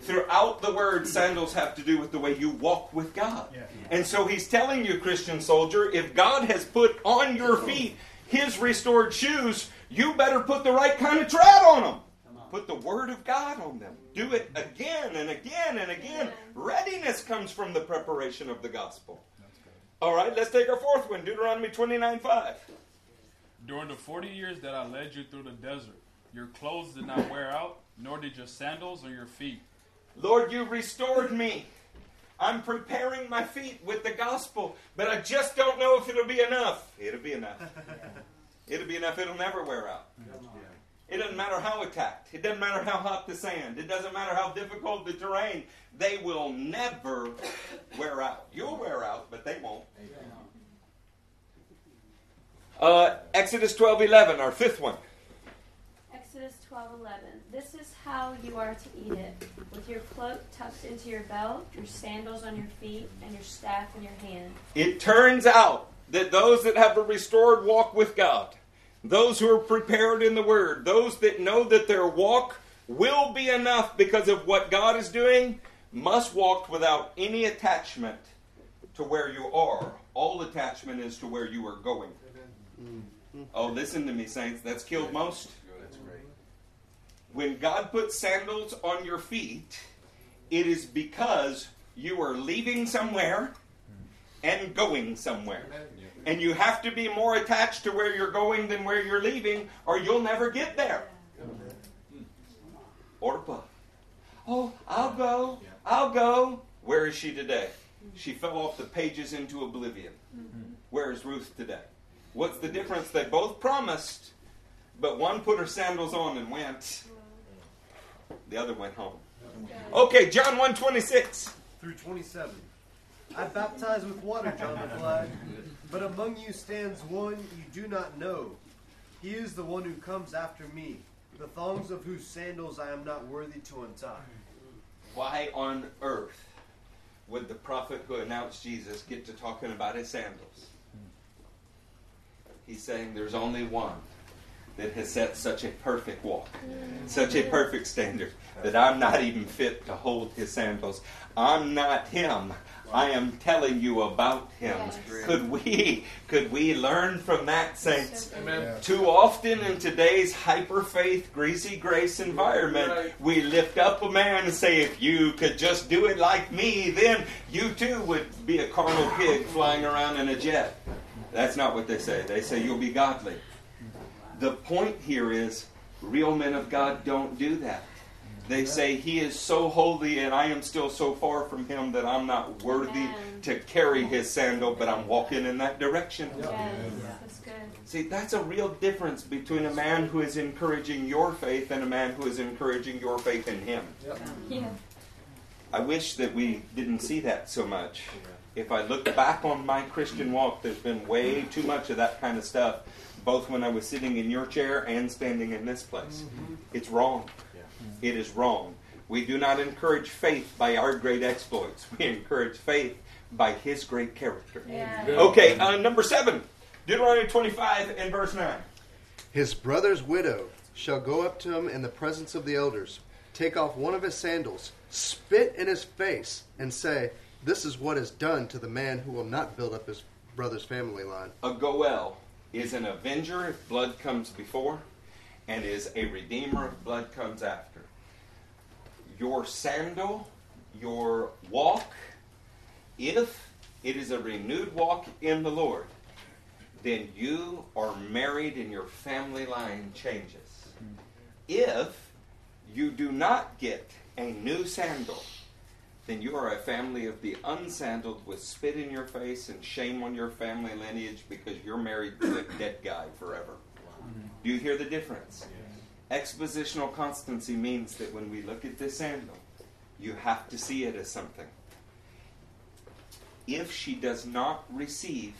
Throughout the word, sandals have to do with the way you walk with God. And so he's telling you, Christian soldier, if God has put on your feet his restored shoes, you better put the right kind of tread on them. Put the Word of God on them. Do it again and again and again. Readiness comes from the preparation of the gospel. All right, let's take our fourth one Deuteronomy 29 5. During the 40 years that I led you through the desert, your clothes did not wear out, nor did your sandals or your feet. Lord, you restored me. I'm preparing my feet with the gospel, but I just don't know if it'll be enough. It'll be enough. It'll be enough. It'll never wear out. It doesn't matter how attacked. It doesn't matter how hot the sand. It doesn't matter how difficult the terrain. They will never wear out. You'll wear out, but they won't. Uh, Exodus 12:11, our fifth one. Exodus 12:11. This is how you are to eat it: with your cloak tucked into your belt, your sandals on your feet, and your staff in your hand. It turns out that those that have a restored walk with God, those who are prepared in the Word, those that know that their walk will be enough because of what God is doing, must walk without any attachment to where you are. All attachment is to where you are going. Mm. Oh, listen to me, saints. That's killed most. When God puts sandals on your feet, it is because you are leaving somewhere and going somewhere. And you have to be more attached to where you're going than where you're leaving, or you'll never get there. Orpah. Oh, I'll go. I'll go. Where is she today? She fell off the pages into oblivion. Where is Ruth today? What's the difference? They both promised, but one put her sandals on and went. The other went home. Okay, John 126. Through 27. I baptize with water, John replied, but among you stands one you do not know. He is the one who comes after me, the thongs of whose sandals I am not worthy to untie. Why on earth would the prophet who announced Jesus get to talking about his sandals? He's saying there's only one that has set such a perfect walk, such a perfect standard, that I'm not even fit to hold his sandals. I'm not him. I am telling you about him. Could we could we learn from that, saints? Amen. Too often in today's hyper faith, greasy grace environment, we lift up a man and say, if you could just do it like me, then you too would be a carnal pig flying around in a jet. That's not what they say. They say you'll be godly. The point here is real men of God don't do that. They say he is so holy and I am still so far from him that I'm not worthy to carry his sandal, but I'm walking in that direction. That's good. See, that's a real difference between a man who is encouraging your faith and a man who is encouraging your faith in him. Yeah. I wish that we didn't see that so much. If I look back on my Christian walk, there's been way too much of that kind of stuff, both when I was sitting in your chair and standing in this place. It's wrong. It is wrong. We do not encourage faith by our great exploits. We encourage faith by His great character. Yeah. Okay, uh, number seven, Deuteronomy 25 and verse 9. His brother's widow shall go up to him in the presence of the elders, take off one of his sandals, spit in his face, and say, This is what is done to the man who will not build up his brother's family line. A Goel is an avenger if blood comes before, and is a redeemer if blood comes after. Your sandal, your walk, if it is a renewed walk in the Lord, then you are married and your family line changes. Mm-hmm. If you do not get a new sandal, then you are a family of the unsandaled with spit in your face and shame on your family lineage because you're married to a [coughs] dead guy forever. Do you hear the difference? Expositional constancy means that when we look at this sandal, you have to see it as something. If she does not receive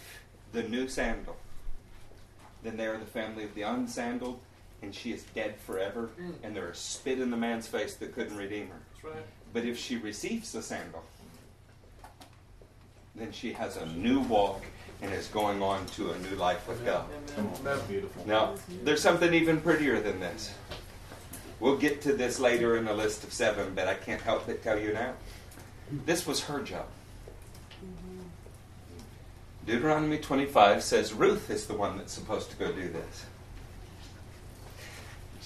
the new sandal, then they are the family of the unsandaled, and she is dead forever, Mm. and there is spit in the man's face that couldn't redeem her. That's right. But if she receives the sandal, then she has a new walk and is going on to a new life with God. That's beautiful. Now, there's something even prettier than this. We'll get to this later in the list of seven, but I can't help but tell you now. This was her job. Deuteronomy 25 says Ruth is the one that's supposed to go do this.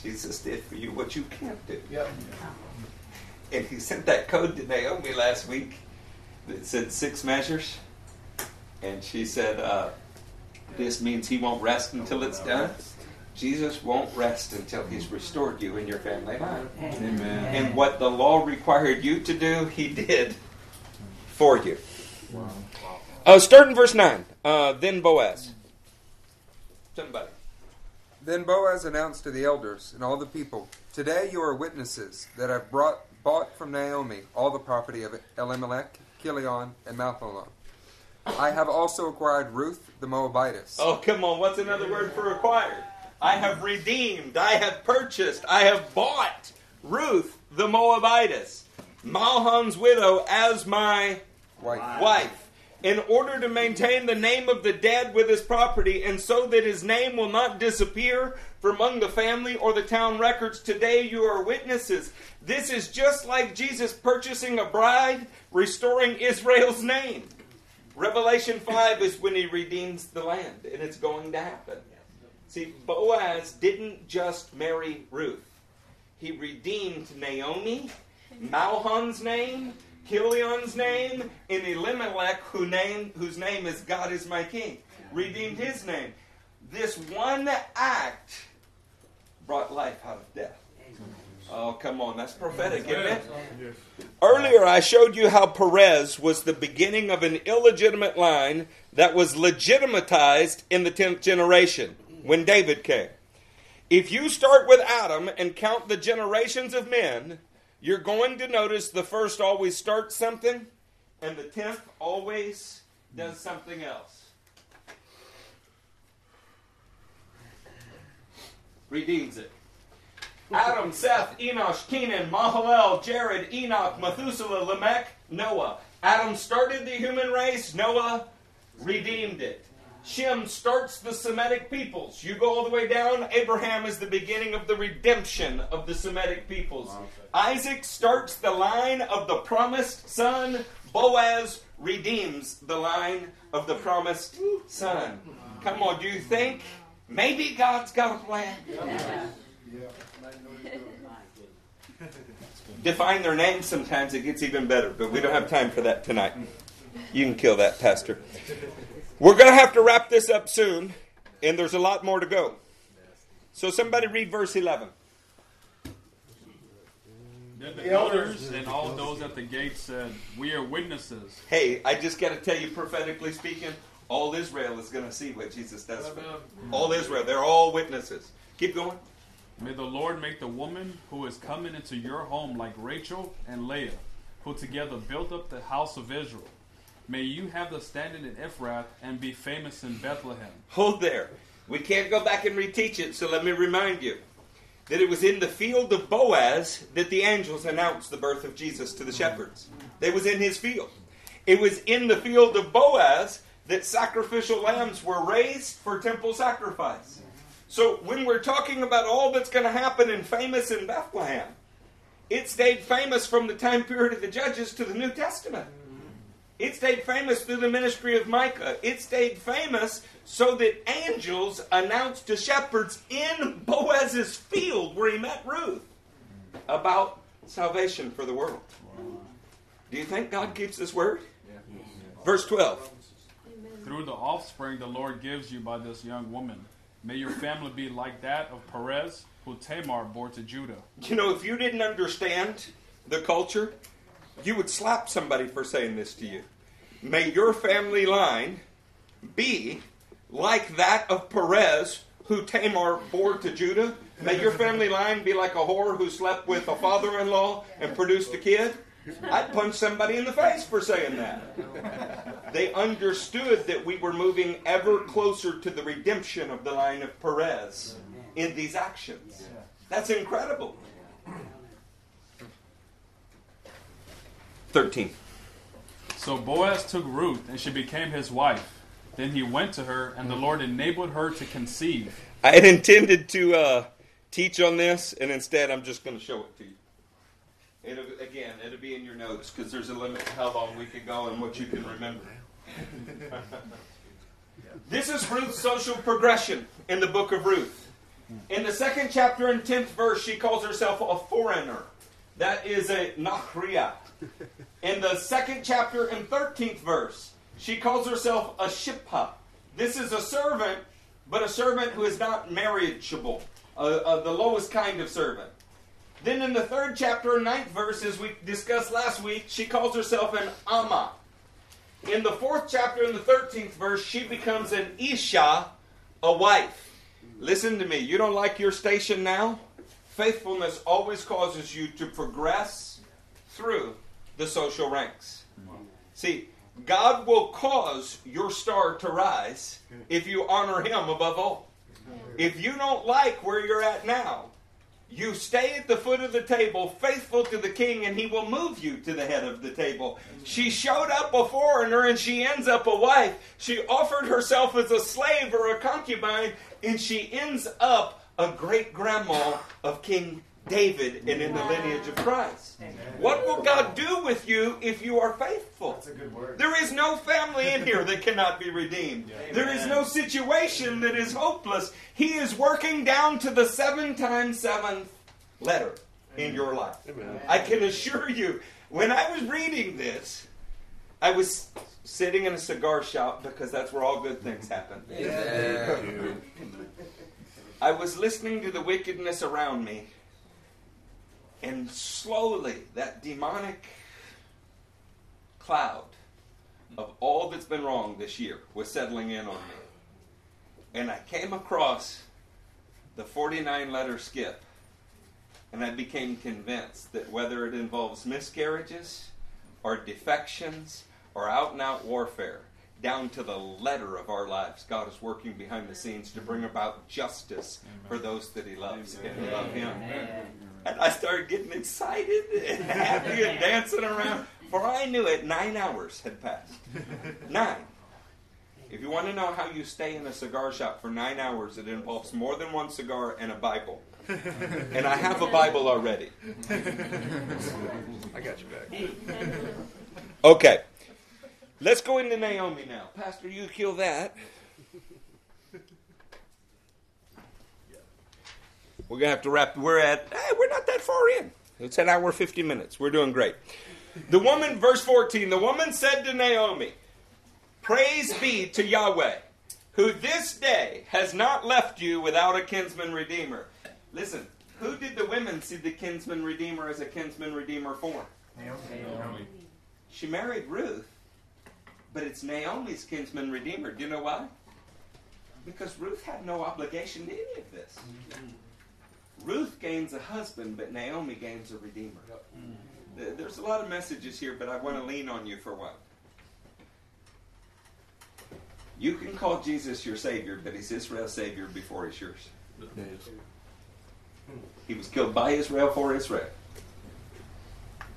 Jesus did for you what you can't do. Yep. And he sent that code to Naomi last week that said six measures. And she said, uh, This means he won't rest until it's done. Jesus won't rest until he's restored you and your family line. Amen. And what the law required you to do, he did for you. Uh, start in verse 9. Uh, then Boaz. Somebody. Then Boaz announced to the elders and all the people, Today you are witnesses that I've brought, bought from Naomi all the property of Elimelech, Kilion, and Mahlon. I have also acquired Ruth the Moabitess. Oh, come on. What's another word for acquired? I have redeemed. I have purchased. I have bought Ruth the Moabitess, Mahlon's widow, as my wife. wife. In order to maintain the name of the dead with his property, and so that his name will not disappear from among the family or the town records, today you are witnesses. This is just like Jesus purchasing a bride, restoring Israel's name. Revelation 5 is when he redeems the land, and it's going to happen. See, Boaz didn't just marry Ruth, he redeemed Naomi, Mahlon's name, Kilion's name, and Elimelech, who name, whose name is God is my king. Redeemed his name. This one act brought life out of death. Oh, come on. That's prophetic, isn't it? Earlier, I showed you how Perez was the beginning of an illegitimate line that was legitimatized in the 10th generation when David came. If you start with Adam and count the generations of men, you're going to notice the first always starts something, and the 10th always does something else. Redeems it. Adam, [laughs] Seth, Enosh, Kenan, Mahalalel, Jared, Enoch, Methuselah, Lamech, Noah. Adam started the human race, Noah redeemed it. Shem starts the Semitic peoples. You go all the way down, Abraham is the beginning of the redemption of the Semitic peoples. Isaac starts the line of the promised son. Boaz redeems the line of the promised son. Come on, do you think maybe God's got a plan? Define their names sometimes, it gets even better, but we don't have time for that tonight. You can kill that, Pastor. We're going to have to wrap this up soon, and there's a lot more to go. So, somebody read verse 11. Then the elders and all those at the gate said, We are witnesses. Hey, I just got to tell you, prophetically speaking, all Israel is going to see what Jesus does for them. All Israel, they're all witnesses. Keep going. May the Lord make the woman who is coming into your home like Rachel and Leah, who together built up the house of Israel. May you have the standing in Ephrath and be famous in Bethlehem. Hold there. We can't go back and reteach it, so let me remind you that it was in the field of Boaz that the angels announced the birth of Jesus to the shepherds. It was in his field. It was in the field of Boaz that sacrificial lambs were raised for temple sacrifice. So when we're talking about all that's going to happen in famous in Bethlehem, it stayed famous from the time period of the Judges to the New Testament. It stayed famous through the ministry of Micah. It stayed famous so that angels announced to shepherds in Boaz's field where he met Ruth about salvation for the world. Do you think God keeps his word? Verse 12. Through the offspring the Lord gives you by this young woman, may your family be like that of Perez, who Tamar bore to Judah. You know, if you didn't understand the culture, you would slap somebody for saying this to you. May your family line be like that of Perez, who Tamar bore to Judah. May your family line be like a whore who slept with a father in law and produced a kid. I'd punch somebody in the face for saying that. They understood that we were moving ever closer to the redemption of the line of Perez in these actions. That's incredible. 13. So Boaz took Ruth, and she became his wife. Then he went to her, and the Lord enabled her to conceive. I had intended to uh, teach on this, and instead I'm just going to show it to you. It'll, again, it'll be in your notes because there's a limit to how long we can go and what you can remember. [laughs] this is Ruth's social progression in the book of Ruth. In the second chapter and tenth verse, she calls herself a foreigner. That is a nachria. In the second chapter and thirteenth verse, she calls herself a shipha. This is a servant, but a servant who is not marriageable, uh, uh, the lowest kind of servant. Then in the third chapter and ninth verse, as we discussed last week, she calls herself an ama. In the fourth chapter and the thirteenth verse, she becomes an isha, a wife. Listen to me. You don't like your station now? Faithfulness always causes you to progress through the social ranks. See, God will cause your star to rise if you honor Him above all. If you don't like where you're at now, you stay at the foot of the table, faithful to the king, and he will move you to the head of the table. She showed up a foreigner and she ends up a wife. She offered herself as a slave or a concubine, and she ends up a great grandma of King David and in the lineage of Christ. What will God do with you if you are faithful? That's a good word. There is no family in here that cannot be redeemed. There is no situation that is hopeless. He is working down to the seven times seventh letter in your life. I can assure you, when I was reading this, I was sitting in a cigar shop because that's where all good things happen. Yeah. I was listening to the wickedness around me, and slowly that demonic cloud of all that's been wrong this year was settling in on me. And I came across the 49 letter skip, and I became convinced that whether it involves miscarriages or defections or out and out warfare, down to the letter of our lives, God is working behind the scenes to bring about justice for those that He loves and who love Him. And I started getting excited and [laughs] happy and dancing around. For I knew it, nine hours had passed. Nine. If you want to know how you stay in a cigar shop for nine hours, it involves more than one cigar and a Bible. And I have a Bible already. I got you back. Okay. Let's go into Naomi now. Pastor, you kill that. [laughs] We're gonna have to wrap. We're at. Hey, we're not that far in. It's an hour fifty minutes. We're doing great. The woman, verse fourteen. The woman said to Naomi, "Praise be to Yahweh, who this day has not left you without a kinsman redeemer." Listen, who did the women see the kinsman redeemer as a kinsman redeemer for? Naomi. She married Ruth, but it's Naomi's kinsman redeemer. Do you know why? Because Ruth had no obligation to any of this. Mm-hmm. Ruth gains a husband, but Naomi gains a redeemer. Mm-hmm. There- There's a lot of messages here, but I want to mm-hmm. lean on you for one. You can call Jesus your Savior, but He's Israel's Savior before He's yours. He was killed by Israel for Israel.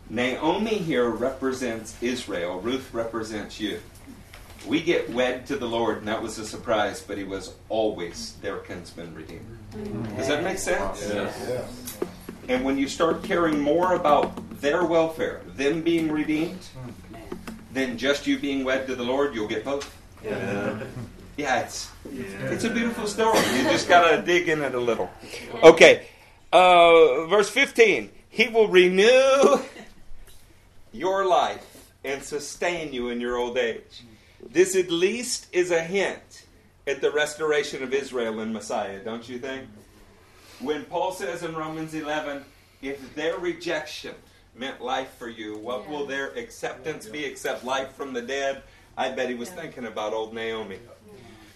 Naomi here represents Israel. Ruth represents you. We get wed to the Lord, and that was a surprise, but he was always their kinsman redeemer. Does that make sense? Yes. And when you start caring more about their welfare, them being redeemed, than just you being wed to the Lord, you'll get both. Yeah. Yeah, it's it's a beautiful story. You just gotta [laughs] dig in it a little. Okay, uh, verse fifteen. He will renew your life and sustain you in your old age. This at least is a hint at the restoration of Israel in Messiah, don't you think? When Paul says in Romans 11, if their rejection meant life for you, what will their acceptance be except life from the dead? I bet he was thinking about old Naomi.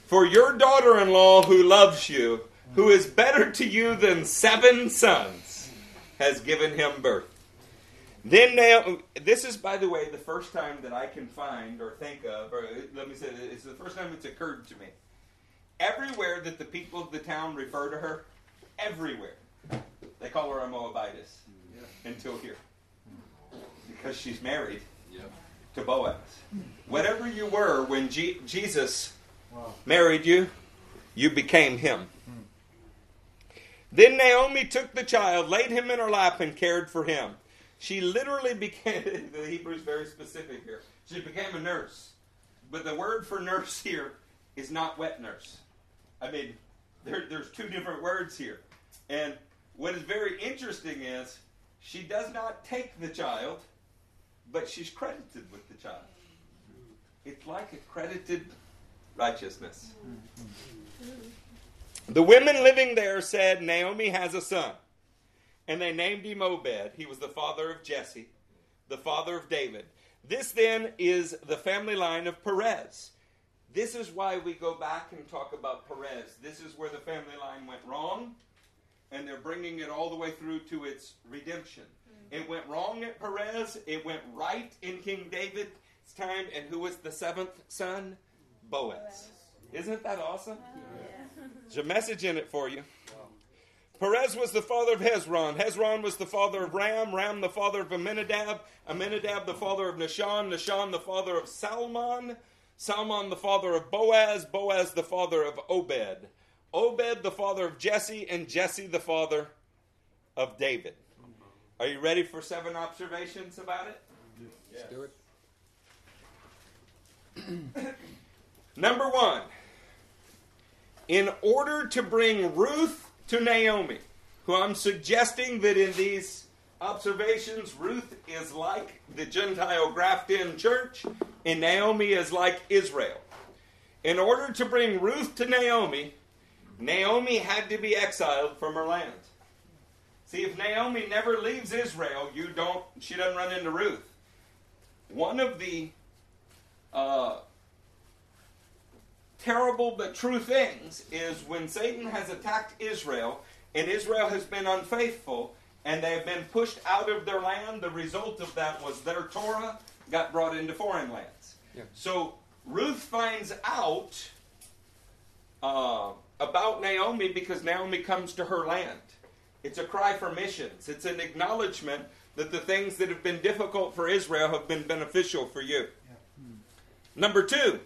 For your daughter in law who loves you, who is better to you than seven sons, has given him birth. Then Naomi, this is, by the way, the first time that I can find or think of, or let me say, it's the first time it's occurred to me. Everywhere that the people of the town refer to her, everywhere, they call her a Moabitess until here. Because she's married to Boaz. Whatever you were when Je- Jesus married you, you became him. Then Naomi took the child, laid him in her lap, and cared for him. She literally became, [laughs] the Hebrew is very specific here. She became a nurse. But the word for nurse here is not wet nurse. I mean, There, there's two different words here. And what is very interesting is she does not take the child, but she's credited with the child. It's like accredited righteousness. Mm-hmm. The women living there said, Naomi has a son. And they named him Obed. He was the father of Jesse, the father of David. This then is the family line of Perez. This is why we go back and talk about Perez. This is where the family line went wrong, and they're bringing it all the way through to its redemption. Mm-hmm. It went wrong at Perez, it went right in King David's time, and who was the seventh son? Boaz. Isn't that awesome? Oh, There's a message in it for you. Perez was the father of Hezron. Hezron was the father of Ram. Ram the father of Aminadab. Aminadab the father of Nashon. Nashon the father of Salmon. Salmon the father of Boaz. Boaz the father of Obed. Obed the father of Jesse. And Jesse the father of David. Are you ready for seven observations about it? Let's do it. Number one, in order to bring Ruth to Naomi, who I'm suggesting that in these observations, Ruth is like the Gentile graft in church, and Naomi is like Israel. In order to bring Ruth to Naomi, Naomi had to be exiled from her land. See, if Naomi never leaves Israel, you don't. She doesn't run into Ruth. One of the uh, terrible but true things is when Satan has attacked Israel and Israel has been unfaithful and they have been pushed out of their land, the result of that was their Torah got brought into foreign lands. Yeah. So Ruth finds out uh, about Naomi because Naomi comes to her land. It's a cry for missions, it's an acknowledgement that the things that have been difficult for Israel have been beneficial for you. Number two,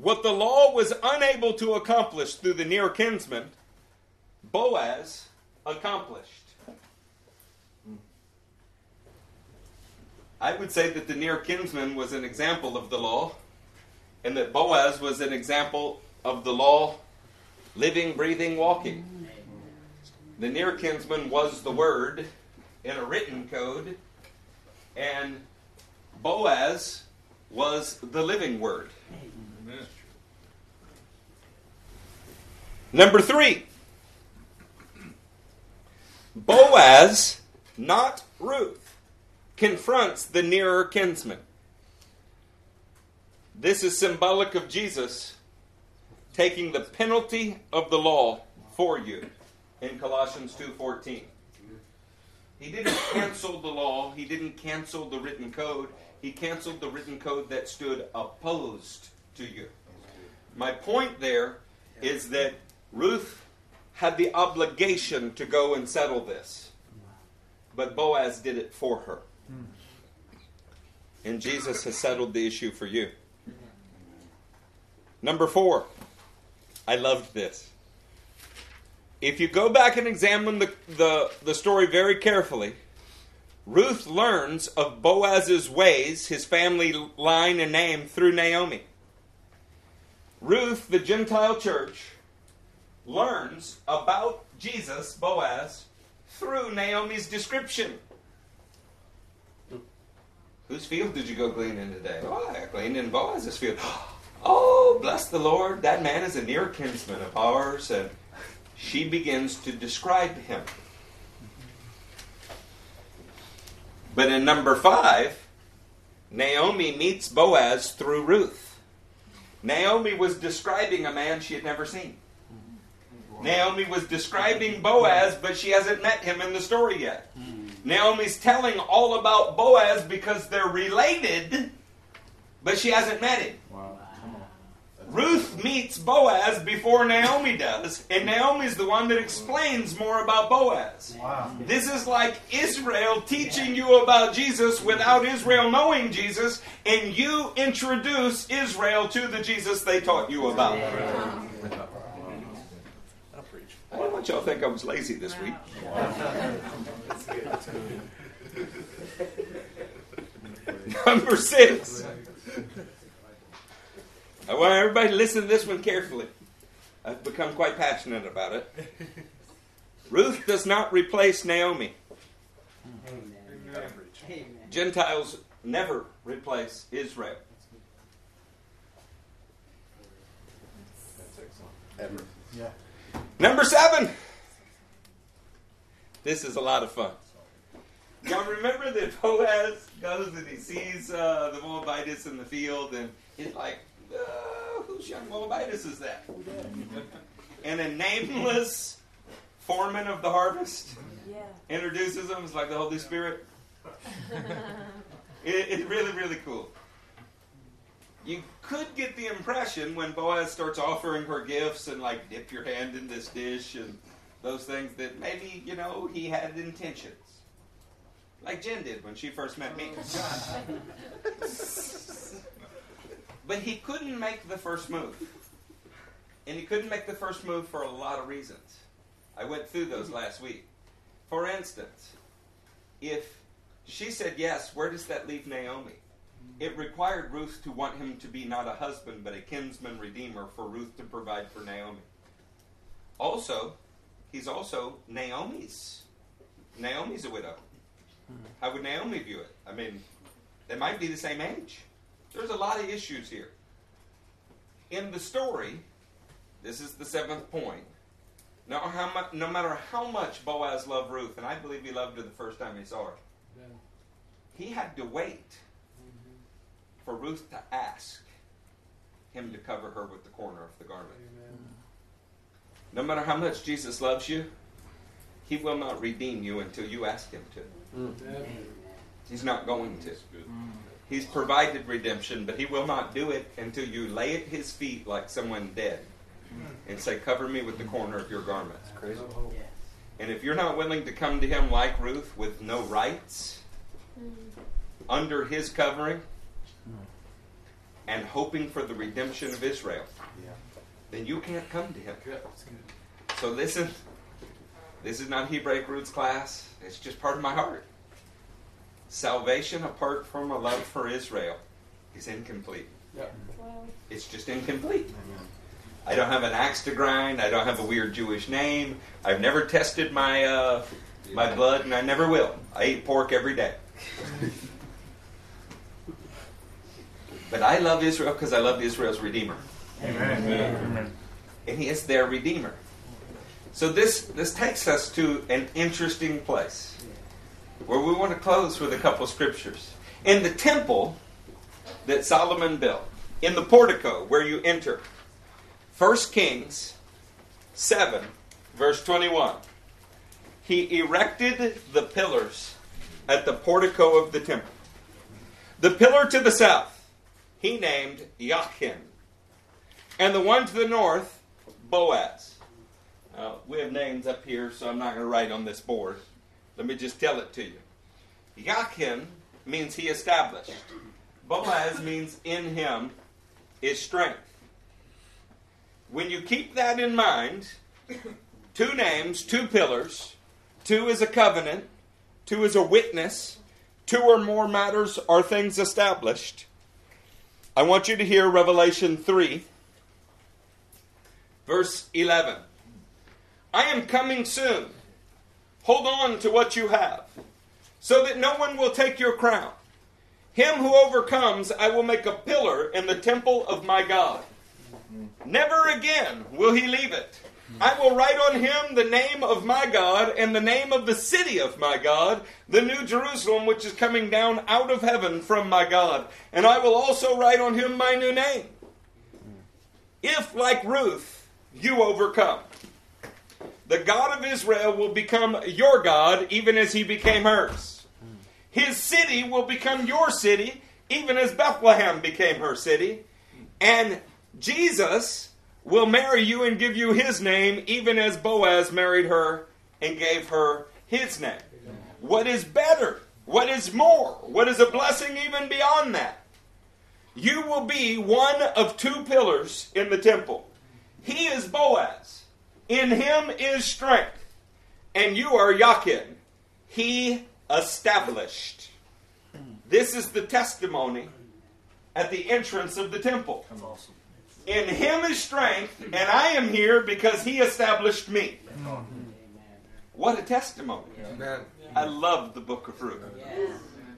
what the law was unable to accomplish through the near kinsman, Boaz accomplished. I would say that the near kinsman was an example of the law, and that Boaz was an example of the law living, breathing, walking. The near kinsman was the word in a written code, and Boaz was the living word. Number three, Boaz, not Ruth, confronts the nearer kinsman. This is symbolic of Jesus taking the penalty of the law for you in Colossians 2:14. He didn't cancel the law, he didn't cancel the written code, he canceled the written code that stood opposed to you. My point there is that Ruth had the obligation to go and settle this, but Boaz did it for her. And Jesus has settled the issue for you. Number four, I loved this. If you go back and examine the, the, the story very carefully, Ruth learns of Boaz's ways, his family line and name, through Naomi. Ruth, the Gentile church, learns about Jesus, Boaz, through Naomi's description. Whose field did you go gleaning today? Oh, I gleaned in Boaz's field. [gasps] Oh, bless the Lord, that man is a near kinsman of ours. And she begins to describe him. But in number five, Naomi meets Boaz through Ruth. Naomi was describing a man she had never seen. Mm-hmm. Naomi was describing Boaz, but she hasn't met him in the story yet. Mm-hmm. Naomi's telling all about Boaz because they're related, but she hasn't met him. Ruth meets Boaz before Naomi does, and Naomi's the one that explains more about Boaz. Wow. This is like Israel teaching you about Jesus without Israel knowing Jesus, and you introduce Israel to the Jesus they taught you about. I don't want y'all to think I was lazy this week. [laughs] Number six. I want everybody to listen to this one carefully. I've become quite passionate about it. [laughs] Ruth does not replace Naomi. Amen. Amen. Gentiles never replace Israel. That's excellent. Ever. Yeah. Number seven. This is a lot of fun. Y'all remember that Boaz goes and he sees uh, the Moabites in the field, and he's like, uh, "Whose young Moabitess is that?" [laughs] and a nameless foreman of the harvest introduces him. It's like the Holy Spirit. [laughs] It, it's really, really cool. You could get the impression when Boaz starts offering her gifts and like dip your hand in this dish and those things that maybe you know he had intentions, like Jen did when she first met me. [laughs] but he couldn't make the first move, and he couldn't make the first move for a lot of reasons. I went through those mm-hmm. last week. For instance, if she said yes, where does that leave Naomi? Mm-hmm. It required Ruth to want him to be not a husband, but a kinsman redeemer for Ruth to provide for Naomi. Also, he's also Naomi's. Naomi's a widow. Hmm. How would Naomi view it? I mean, they might be the same age. There's a lot of issues here. In the story, this is the seventh point. No, how mu- no matter how much Boaz loved Ruth, and I believe he loved her the first time he saw her, he had to wait mm-hmm. for Ruth to ask him to cover her with the corner of the garment. No matter how much Jesus loves you, he will not redeem you until you ask him to. Mm. He's not going to. He's provided redemption, but he will not do it until you lay at his feet like someone dead and say, Cover me with the corner of your garment. Crazy. And if you're not willing to come to him like Ruth with no rights, mm. under his covering, and hoping for the redemption of Israel, then you can't come to him. So listen, this is not Hebraic roots class. It's just part of my heart. Salvation apart from a love for Israel is incomplete. It's just incomplete. I don't have an axe to grind. I don't have a weird Jewish name. I've never tested my uh, my blood, and I never will. I eat pork every day. but I love Israel because I love Israel's Redeemer. Amen. And He is their Redeemer. So this this takes us to an interesting place where we want to close with a couple scriptures. In the temple that Solomon built, in the portico where you enter, 1 Kings 7, verse 21. He erected the pillars at the portico of the temple. The pillar to the south, he named Yachin. And the one to the north, Boaz. Uh, we have names up here, so I'm not going to write on this board. Let me just tell it to you. Yakin means he established. Boaz means in him is strength. When you keep that in mind, two names, two pillars, two is a covenant, two is a witness, two or more matters are things established. I want you to hear Revelation 3, verse 11. I am coming soon. Hold on to what you have, so that no one will take your crown. Him who overcomes, I will make a pillar in the temple of my God. Never again will he leave it. I will write on him the name of my God and the name of the city of my God, the new Jerusalem, which is coming down out of heaven from my God. And I will also write on him my new name. If, like Ruth, you overcome, the God of Israel will become your God, even as he became hers. His city will become your city, even as Bethlehem became her city. And Jesus will marry you and give you his name, even as Boaz married her and gave her his name. What is better? What is more? What is a blessing even beyond that? You will be one of two pillars in the temple. He is Boaz. In him is strength. And you are Yakin. He established. This is the testimony at the entrance of the temple. In him is strength, and I am here because he established me. What a testimony. I love the book of Ruth.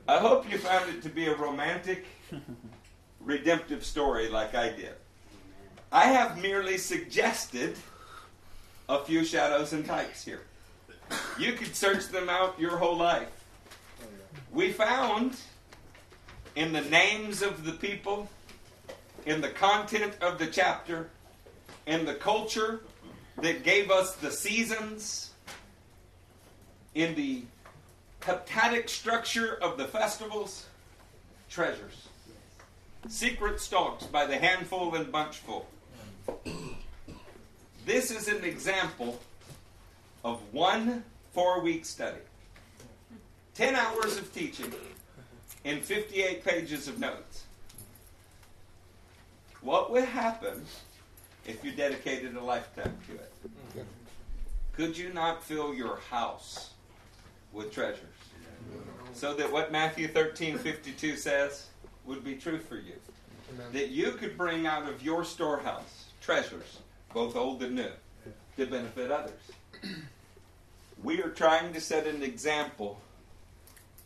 I hope you found it to be a romantic, redemptive story like I did. I have merely suggested a few shadows and types here. You could search them out your whole life. We found in the names of the people, in the content of the chapter, in the culture that gave us the seasons, in the heptadic structure of the festivals, treasures. Secret stalks by the handful and bunchful. This is an example of one four week study. 10 hours of teaching and 58 pages of notes. What would happen if you dedicated a lifetime to it? Could you not fill your house with treasures? So that what Matthew 13 52 says would be true for you. That you could bring out of your storehouse treasures, both old and new, to benefit others. [clears throat] We are trying to set an example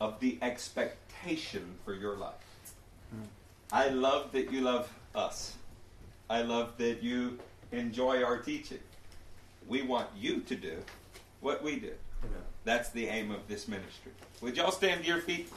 of the expectation for your life. Hmm. I love that you love us. I love that you enjoy our teaching. We want you to do what we do. That's the aim of this ministry. Would y'all stand to your feet?